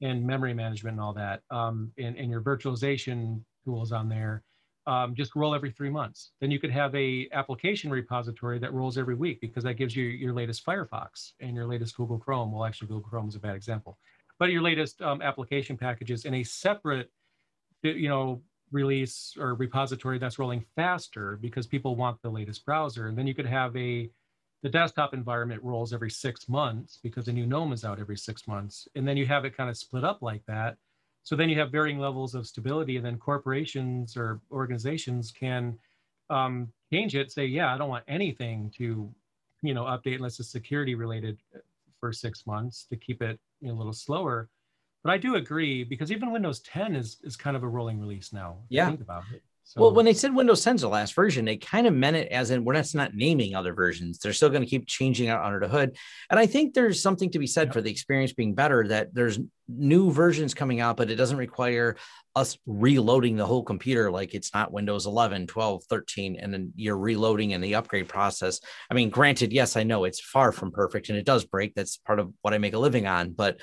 and memory management and all that, um, and, and your virtualization tools on there, um, just roll every three months. Then you could have a application repository that rolls every week because that gives you your latest Firefox and your latest Google Chrome. Well, actually, Google Chrome is a bad example, but your latest um, application packages in a separate, you know, release or repository that's rolling faster because people want the latest browser. And then you could have a the desktop environment rolls every six months because the new GNOME is out every six months. And then you have it kind of split up like that. So then you have varying levels of stability, and then corporations or organizations can um, change it, say, yeah, I don't want anything to, you know, update unless it's security related for six months to keep it you know, a little slower. But I do agree because even Windows 10 is is kind of a rolling release now. Yeah. Think about it. So, well, when they said Windows 10's the last version, they kind of meant it as in we're not, not naming other versions. They're still going to keep changing out under the hood. And I think there's something to be said yeah. for the experience being better that there's new versions coming out, but it doesn't require us reloading the whole computer like it's not Windows 11, 12, 13, and then you're reloading in the upgrade process. I mean, granted, yes, I know it's far from perfect and it does break. That's part of what I make a living on, but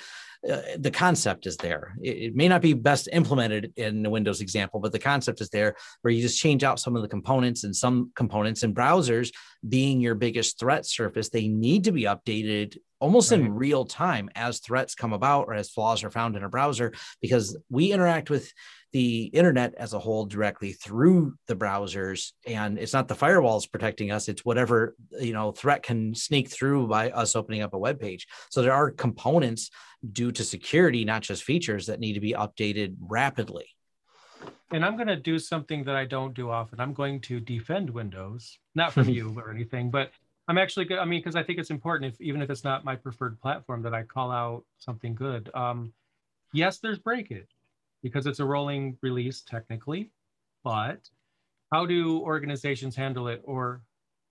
uh, the concept is there. It, it, may not be best implemented in the Windows example, but the concept is there where you just change out some of the components and some components and browsers being your biggest threat surface, they need to be updated almost right. in real time as threats come about or as flaws are found in a browser because we interact with the internet as a whole directly through the browsers and it's not the firewalls protecting us it's whatever you know threat can sneak through by us opening up a web page. So there are components due to security not just features that need to be updated rapidly. And i'm going to do something that i don't do often. I'm going to defend windows not from you or anything but I'm actually good. I mean, because I think it's important, if even if it's not my preferred platform, that I call out something good. Um, yes, there's breakage because it's a rolling release technically, but how do organizations handle it, or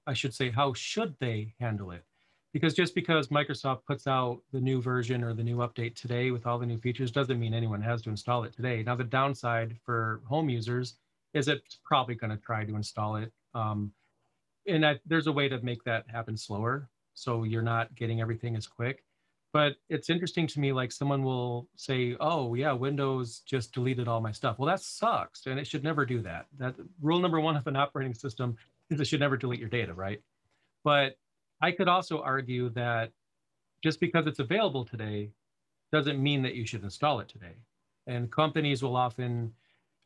I should say, how should they handle it? Because just because Microsoft puts out the new version or the new update today with all the new features doesn't mean anyone has to install it today. Now, the downside for home users is it's probably going to try to install it. Um, and I, there's a way to make that happen slower so you're not getting everything as quick. But it's interesting to me like someone will say oh yeah windows just deleted all my stuff. Well that sucks and it should never do that. That rule number one of an operating system is it should never delete your data right? But i could also argue that just because it's available today doesn't mean that you should install it today. And companies will often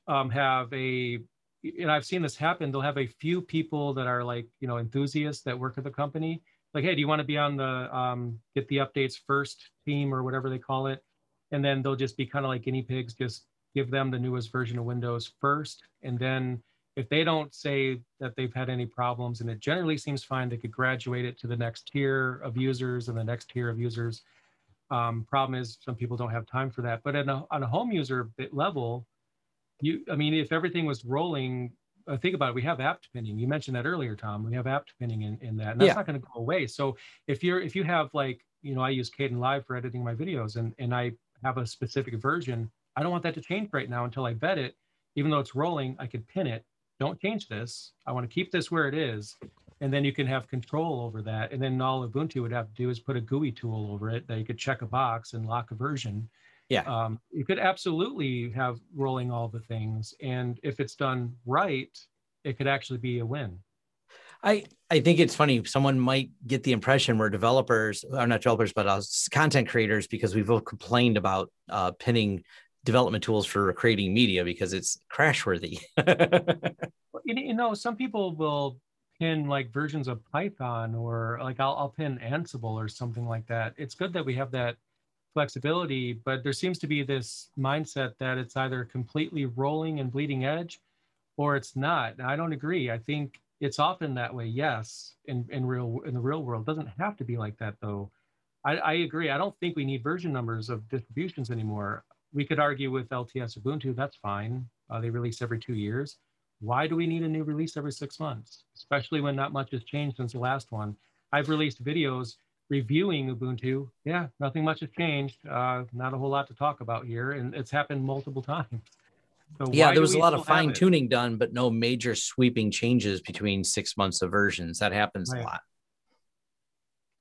um, have a and I've seen this happen. They'll have a few people that are like, you know, enthusiasts that work at the company. Like, hey, do you want to be on the um, get the updates first team or whatever they call it? And then they'll just be kind of like guinea pigs, just give them the newest version of Windows first. And then if they don't say that they've had any problems and it generally seems fine, they could graduate it to the next tier of users and the next tier of users. Um, problem is some people don't have time for that. But a, on a home user level, you i mean if everything was rolling uh, think about it we have apt pinning. You mentioned that earlier tom. We have apt pinning in, in that and that's yeah. not going to go away. So if you're if you have like you know i use caden Kdenlive for editing my videos and and i have a specific version i don't want that to change right now until i vet it. Even though it's rolling i could pin it. Don't change this. I want to keep this where it is and then you can have control over that. And then all ubuntu would have to do is put a gui tool over it that you could check a box and lock a version yeah. Um, you could absolutely have rolling all the things. And if it's done right, it could actually be a win. I, I think it's funny. Someone might get the impression we're developers, or not developers, but uh, content creators, because we've all complained about uh, pinning development tools for creating media because it's crash worthy. you know, some people will pin like versions of Python or like I'll, I'll pin Ansible or something like that. It's good that we have that flexibility, but there seems to be this mindset that it's either completely rolling and bleeding edge or it's not. I don't agree. I think it's often that way, yes, in, in real in the real world. It doesn't have to be like that though. I, I agree. I don't think we need version numbers of distributions anymore. We could argue with LTS Ubuntu, that's fine. Uh, they release every two years. Why do we need a new release every six months, especially when not much has changed since the last one? I've released videos reviewing Ubuntu, yeah, nothing much has changed. Uh, not a whole lot to talk about here, and it's happened multiple times. So yeah, there was a lot of fine tuning done, but no major sweeping changes between six months of versions. That happens right. a lot.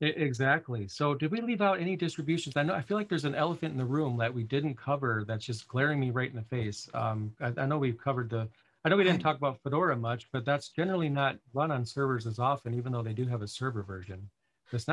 Exactly. So, did we leave out any distributions? I know I feel like there's an elephant in the room that we didn't cover. That's just glaring me right in the face. Um, I, I know we've covered the. I know we didn't talk about Fedora much, but that's generally not run on servers as often, even though they do have a server version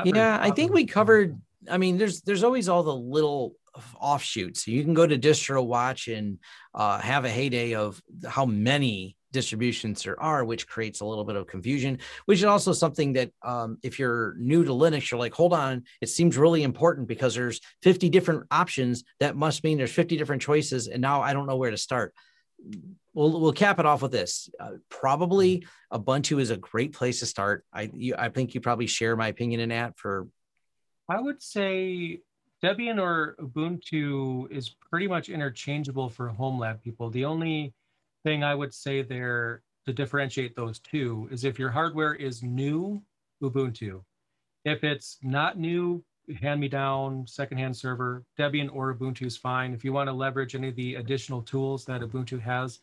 yeah, I think we covered. I mean, there's there's always all the little offshoots. You can go to Distro Watch and uh, have a heyday of how many distributions there are, which creates a little bit of confusion. Which is also something that um, if you're new to Linux, you're like, hold on, it seems really important because there's 50 different options. That must mean there's 50 different choices, and now I don't know where to start we'll we'll cap it off with this. Uh, probably Ubuntu is a great place to start. I you, I think you probably share my opinion in that. For I would say Debian or Ubuntu is pretty much interchangeable for home lab people. The only thing I would say there to differentiate those two is if your hardware is new, Ubuntu. If it's not new, hand me down secondhand server. Debian or Ubuntu is fine. If you want to leverage any of the additional tools that Ubuntu has,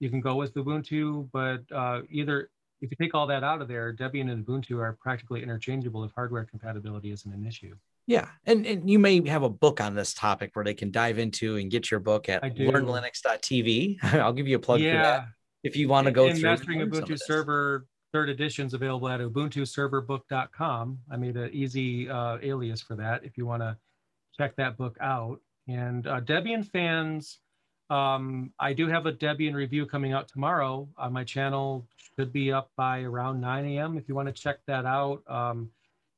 you can go with Ubuntu. But uh, either if you take all that out of there, Debian and Ubuntu are practically interchangeable if hardware compatibility isn't an issue. Yeah, and, and you may have a book on this topic where they can dive into and get your book at learnlinux.tv. I'll give you a plug yeah. for that if you want to go and through. Mastering Ubuntu Server third edition is available at ubuntuserverbook.com. I made an easy uh, alias for that if you want to check that book out. And uh, Debian fans, um, I do have a Debian review coming out tomorrow on my channel. Should be up by around 9 a.m. if you want to check that out. Um,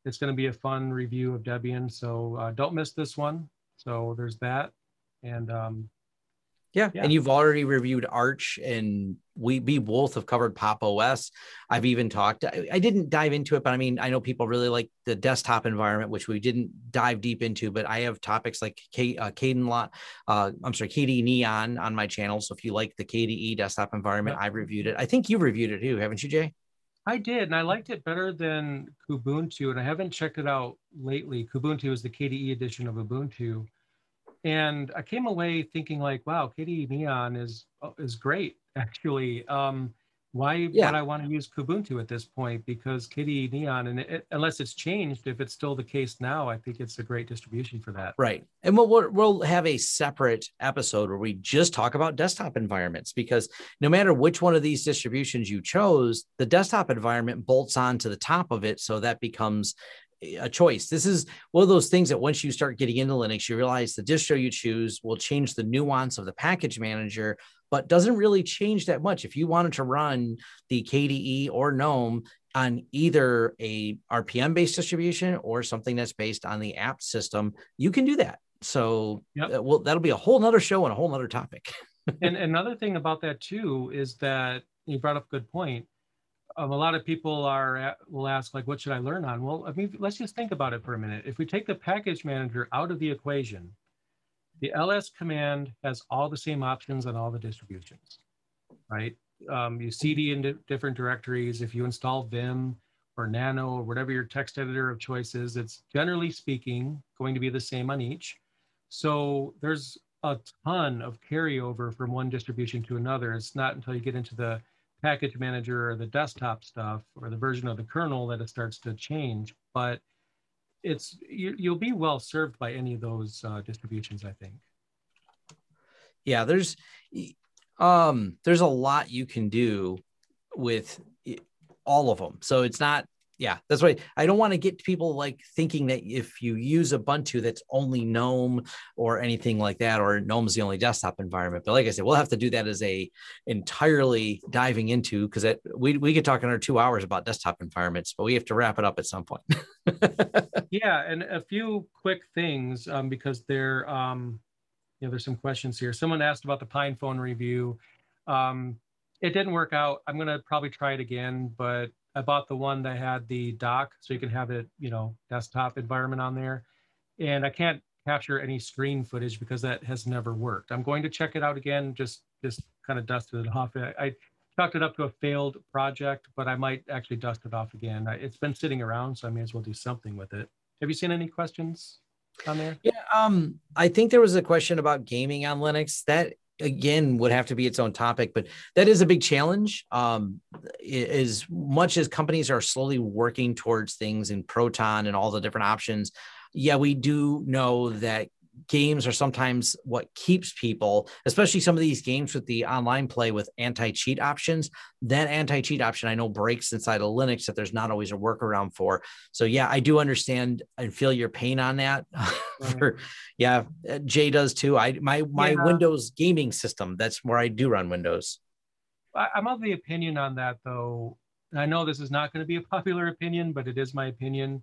it's going to be a fun review of Debian, so uh, don't miss this one. So there's that. And um, yeah. yeah. And you've already reviewed Arch and we we both have covered Pop OS. I've even talked, I, I, didn't dive into it, but I mean, I know people really like the desktop environment, which we didn't dive deep into, but I have topics like K, uh, Kdenlive, uh, I'm sorry, KDE Neon on my channel. So if you like the KDE desktop environment, yeah. I've reviewed it. I think you reviewed it too, haven't you, Jay? I did, and I liked it better than Kubuntu, and I haven't checked it out lately. Kubuntu is the KDE edition of Ubuntu and I came away thinking like, wow, KDE Neon is uh, is great actually. Um, why yeah. would I want to use Kubuntu at this point? Because KDE Neon, and it, unless it's changed, if it's still the case now, I think it's a great distribution for that. Right, and we'll we'll have a separate episode where we just talk about desktop environments because no matter which one of these distributions you chose, the desktop environment bolts on to the top of it, so that becomes a choice. This is one of those things that once you start getting into Linux, you realize the distro you choose will change the nuance of the package manager, but doesn't really change that much. If you wanted to run the KDE or GNOME on either a RPM based distribution or something that's based on the apt system, you can do that. So, yep. Uh, well, that'll be a whole nother show and a whole nother topic. and another thing about that too is that you brought up a good point um, a lot of people are at, will ask like, what should I learn on? Well, I mean, let's just think about it for a minute. If we take the package manager out of the equation, the ls command has all the same options on all the distributions, right? Um, you cd in different directories. If you install Vim or Nano or whatever your text editor of choice is, it's generally speaking going to be the same on each. So there's a ton of carryover from one distribution to another. It's not until you get into the package manager or the desktop stuff or the version of the kernel that it starts to change. But it's you, will be well served by any of those uh, distributions, I think. Yeah, there's um there's a lot you can do with all of them. So it's not yeah, that's why I don't want to get people like thinking that if you use Ubuntu, that's only GNOME or anything like that, or GNOME's the only desktop environment. But like I said, we'll have to do that as a entirely diving into because we we could talk another two hours about desktop environments, but we have to wrap it up at some point. yeah, and a few quick things um, because there, um, you know, there's some questions here. Someone asked about the PinePhone review. Um, it didn't work out. I'm gonna probably try it again, but I bought the one that had the dock, so you can have it, you know, desktop environment on there. And I can't capture any screen footage because that has never worked. I'm going to check it out again, just just kind of dusted it off. I, I chalked it up to a failed project, but I might actually dust it off again. It's been sitting around, so I may as well do something with it. Have you seen any questions on there? Yeah, um, I think there was a question about gaming on Linux. That again would have to be its own topic but that is a big challenge. Um, as much as companies are slowly working towards things in proton and all the different options yeah we do know that games are sometimes what keeps people, especially some of these games with the online play with anti cheat options. That anti cheat option I know breaks inside of Linux that there's not always a workaround for. So, yeah, I do understand and feel your pain on that. for, yeah, uh, Jay does too. I my my yeah. Windows gaming system that's where I do run Windows. I'm of the opinion on that though. I know this is not going to be a popular opinion, but it is my opinion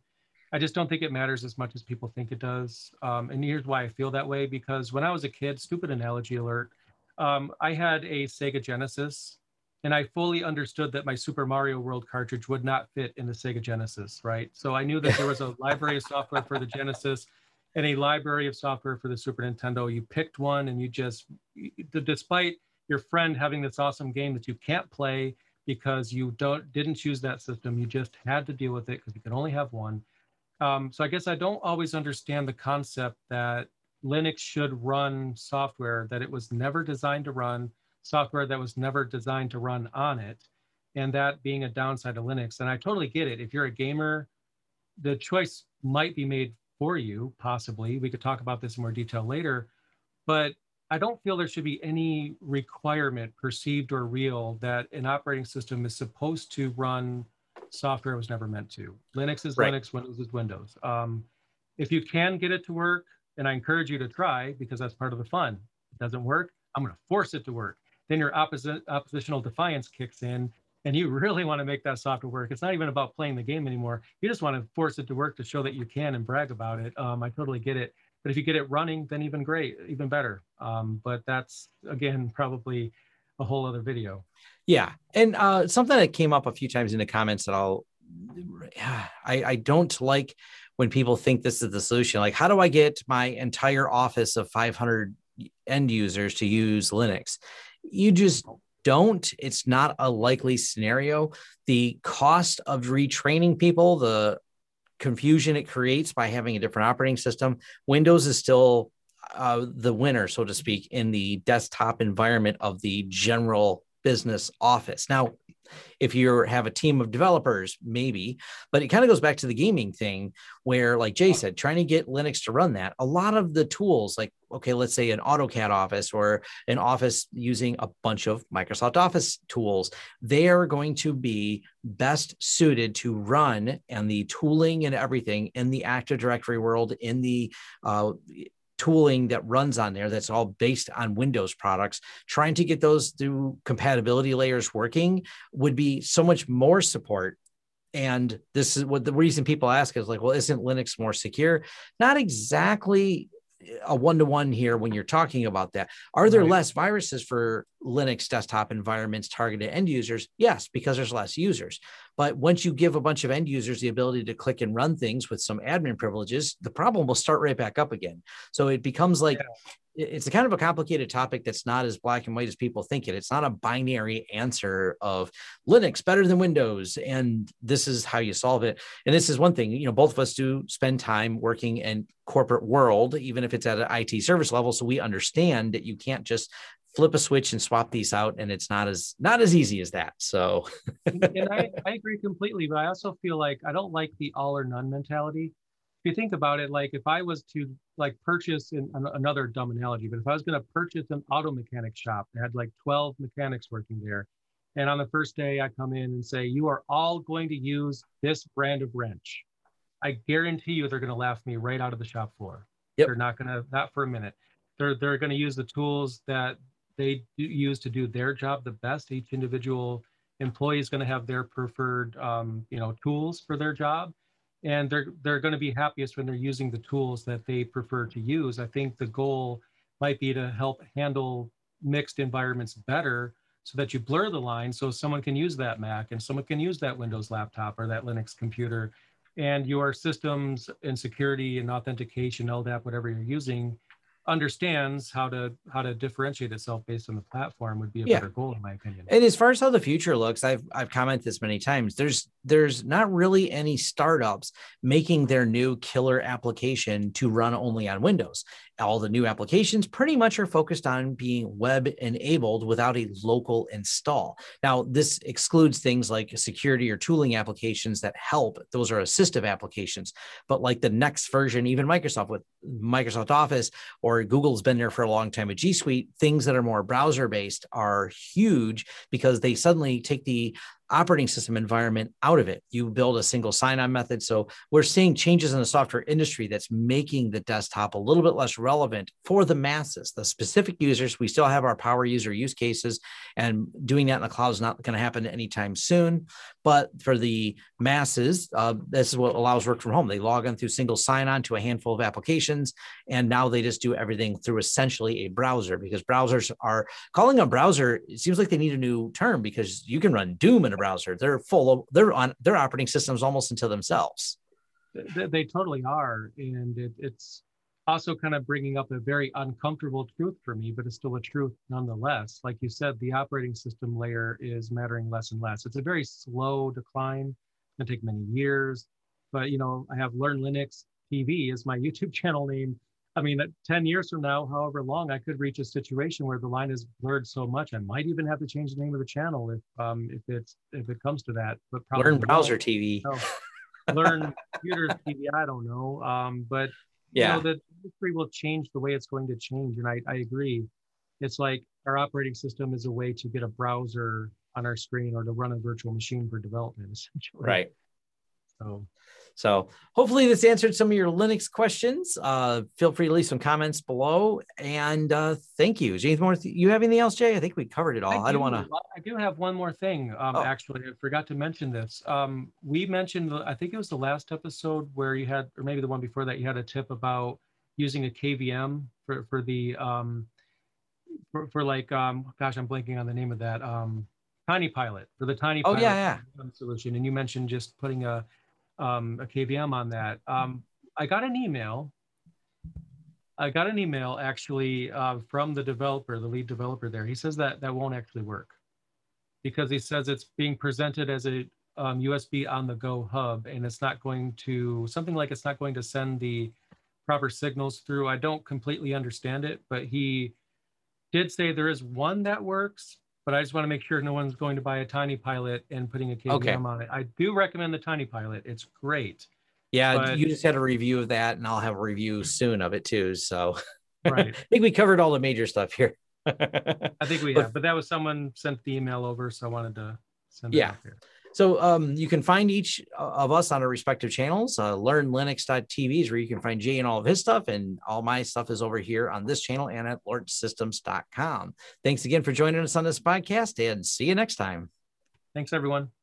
I just don't think it matters as much as people think it does. Um, and here's why I feel that way because when I was a kid, stupid analogy alert, um, I had a Sega Genesis and I fully understood that my Super Mario World cartridge would not fit in the Sega Genesis, right? So I knew that there was a library of software for the Genesis and a library of software for the Super Nintendo. You picked one and you just, despite your friend having this awesome game that you can't play because you don't didn't choose that system, you just had to deal with it because you could only have one Um, so I guess I don't always understand the concept that Linux should run software that it was never designed to run, software that was never designed to run on it, and that being a downside of Linux. And I totally get it. If you're a gamer, the choice might be made for you, possibly. We could talk about this in more detail later. But I don't feel there should be any requirement, perceived or real, that an operating system is supposed to run software was never meant to. Linux is right. Linux, Windows is Windows. Um, if you can get it to work, and I encourage you to try because that's part of the fun. It doesn't work, I'm going to force it to work. Then your opposite oppositional defiance kicks in, and you really want to make that software work. It's not even about playing the game anymore. You just want to force it to work to show that you can and brag about it. Um, I totally get it. But if you get it running, then even great, even better. Um, but that's again probably a whole other video. Yeah, and uh, something that came up a few times in the comments that I'll, I, I don't like when people think this is the solution. Like, how do I get my entire office of 500 end users to use Linux? You just don't. It's not a likely scenario. The cost of retraining people, the confusion it creates by having a different operating system. Windows is still uh, the winner, so to speak, in the desktop environment of the general business office. Now, if you have a team of developers, maybe, but it kind of goes back to the gaming thing where, like Jay said, trying to get Linux to run that, a lot of the tools, like, okay, let's say an AutoCAD office or an office using a bunch of Microsoft Office tools, they are going to be best suited to run and the tooling and everything in the Active Directory world, in the uh, tooling that runs on there that's all based on Windows products, trying to get those through compatibility layers working would be so much more support. And this is what the reason people ask is like, well, isn't Linux more secure? Not exactly a one to one here when you're talking about that. Are there right. less viruses for Linux desktop environments targeted end users? Yes, because there's less users. But once you give a bunch of end users the ability to click and run things with some admin privileges, the problem will start right back up again. So it becomes like yeah it's a kind of a complicated topic that's not as black and white as people think it. It's not a binary answer of Linux better than Windows, and this is how you solve it. And this is one thing, you know, both of us do spend time working in corporate world, even if it's at an IT service level. So we understand that you can't just flip a switch and swap these out, and it's not as not as easy as that. So, and I, I agree completely, but I also feel like I don't like the all or none mentality you think about it, like if I was to like purchase in another dumb analogy, but if I was going to purchase an auto mechanic shop that had like 12 mechanics working there, and on the first day I come in and say, you are all going to use this brand of wrench. I guarantee you they're going to laugh me right out of the shop floor. Yep. They're not going to, not for a minute. They're, they're going to use the tools that they use to do their job the best. Each individual employee is going to have their preferred, um, you know, tools for their job and they're they're going to be happiest when they're using the tools that they prefer to use. I think the goal might be to help handle mixed environments better so that you blur the line so someone can use that Mac and someone can use that Windows laptop or that Linux computer and your systems and security and authentication, LDAP, whatever you're using, understands how to how to differentiate itself based on the platform would be a yeah. better goal in my opinion. And as far as how the future looks, I've I've commented this many times. There's there's not really any startups making their new killer application to run only on Windows all the new applications pretty much are focused on being web enabled without a local install. Now, this excludes things like security or tooling applications that help. Those are assistive applications. But like the next version, even Microsoft with Microsoft Office or Google's been there for a long time with G Suite, things that are more browser based are huge because they suddenly take the operating system environment out of it. You build a single sign on method. So we're seeing changes in the software industry that's making the desktop a little bit less relevant for the masses, the specific users. We still have our power user use cases, and doing that in the cloud is not going to happen anytime soon. But for the masses, uh, this is what allows work from home. They log in through single sign on to a handful of applications, and now they just do everything through essentially a browser because browsers are calling a browser. It seems like they need a new term because you can run Doom in a browser. They're full of they're on their operating systems almost into themselves. They, they totally are, and it, it's also kind of bringing up a very uncomfortable truth for me, but it's still a truth nonetheless. Like you said, the operating system layer is mattering less and less. It's a very slow decline. It's going to take many years. but you know, I have Learn Linux TV is my YouTube channel name. I mean, 10 years from now, however long, I could reach a situation where the line is blurred so much, I might even have to change the name of the channel if um, if it's if it comes to that. But probably learn browser. TV. No. learn computer TV. I don't know. Um, but yeah, you know, the industry will change the way it's going to change, and I, I agree. It's like our operating system is a way to get a browser on our screen or to run a virtual machine for development, essentially. Right. So so hopefully this answered some of your Linux questions. Uh, feel free to leave some comments below. And uh, thank you. James more? You have anything else, Jay? I think we covered it all. I, I don't want to. I do have one more thing. Um, oh. Actually, I forgot to mention this. Um, we mentioned, I think it was the last episode where you had, or maybe the one before that, you had a tip about using a KVM for, for the, um, for, for like, um, gosh, I'm blanking on the name of that. Um, Tiny Pilot for the Tiny oh, yeah, yeah. solution. And you mentioned just putting a um, a KVM on that. Um, I got an email. I got an email actually uh, from the developer, the lead developer there. He says that that won't actually work because he says it's being presented as a um, USB on the go hub and it's not going to, something like it's not going to send the proper signals through. I don't completely understand it, but he did say there is one that works, but I just want to make sure no one's going to buy a Tiny Pilot and putting a KVM okay. on it. I do recommend the Tiny Pilot. It's great. Yeah, but... you just had a review of that, and I'll have a review soon of it too. So right. I think we covered all the major stuff here. I think we have, but that was someone sent the email over, so I wanted to send it yeah. So um, you can find each of us on our respective channels. Uh, LearnLinux.tv is where you can find Jay and all of his stuff, and all my stuff is over here on this channel and at lawrencesystems.com. Thanks again for joining us on this podcast, and see you next time. Thanks, everyone.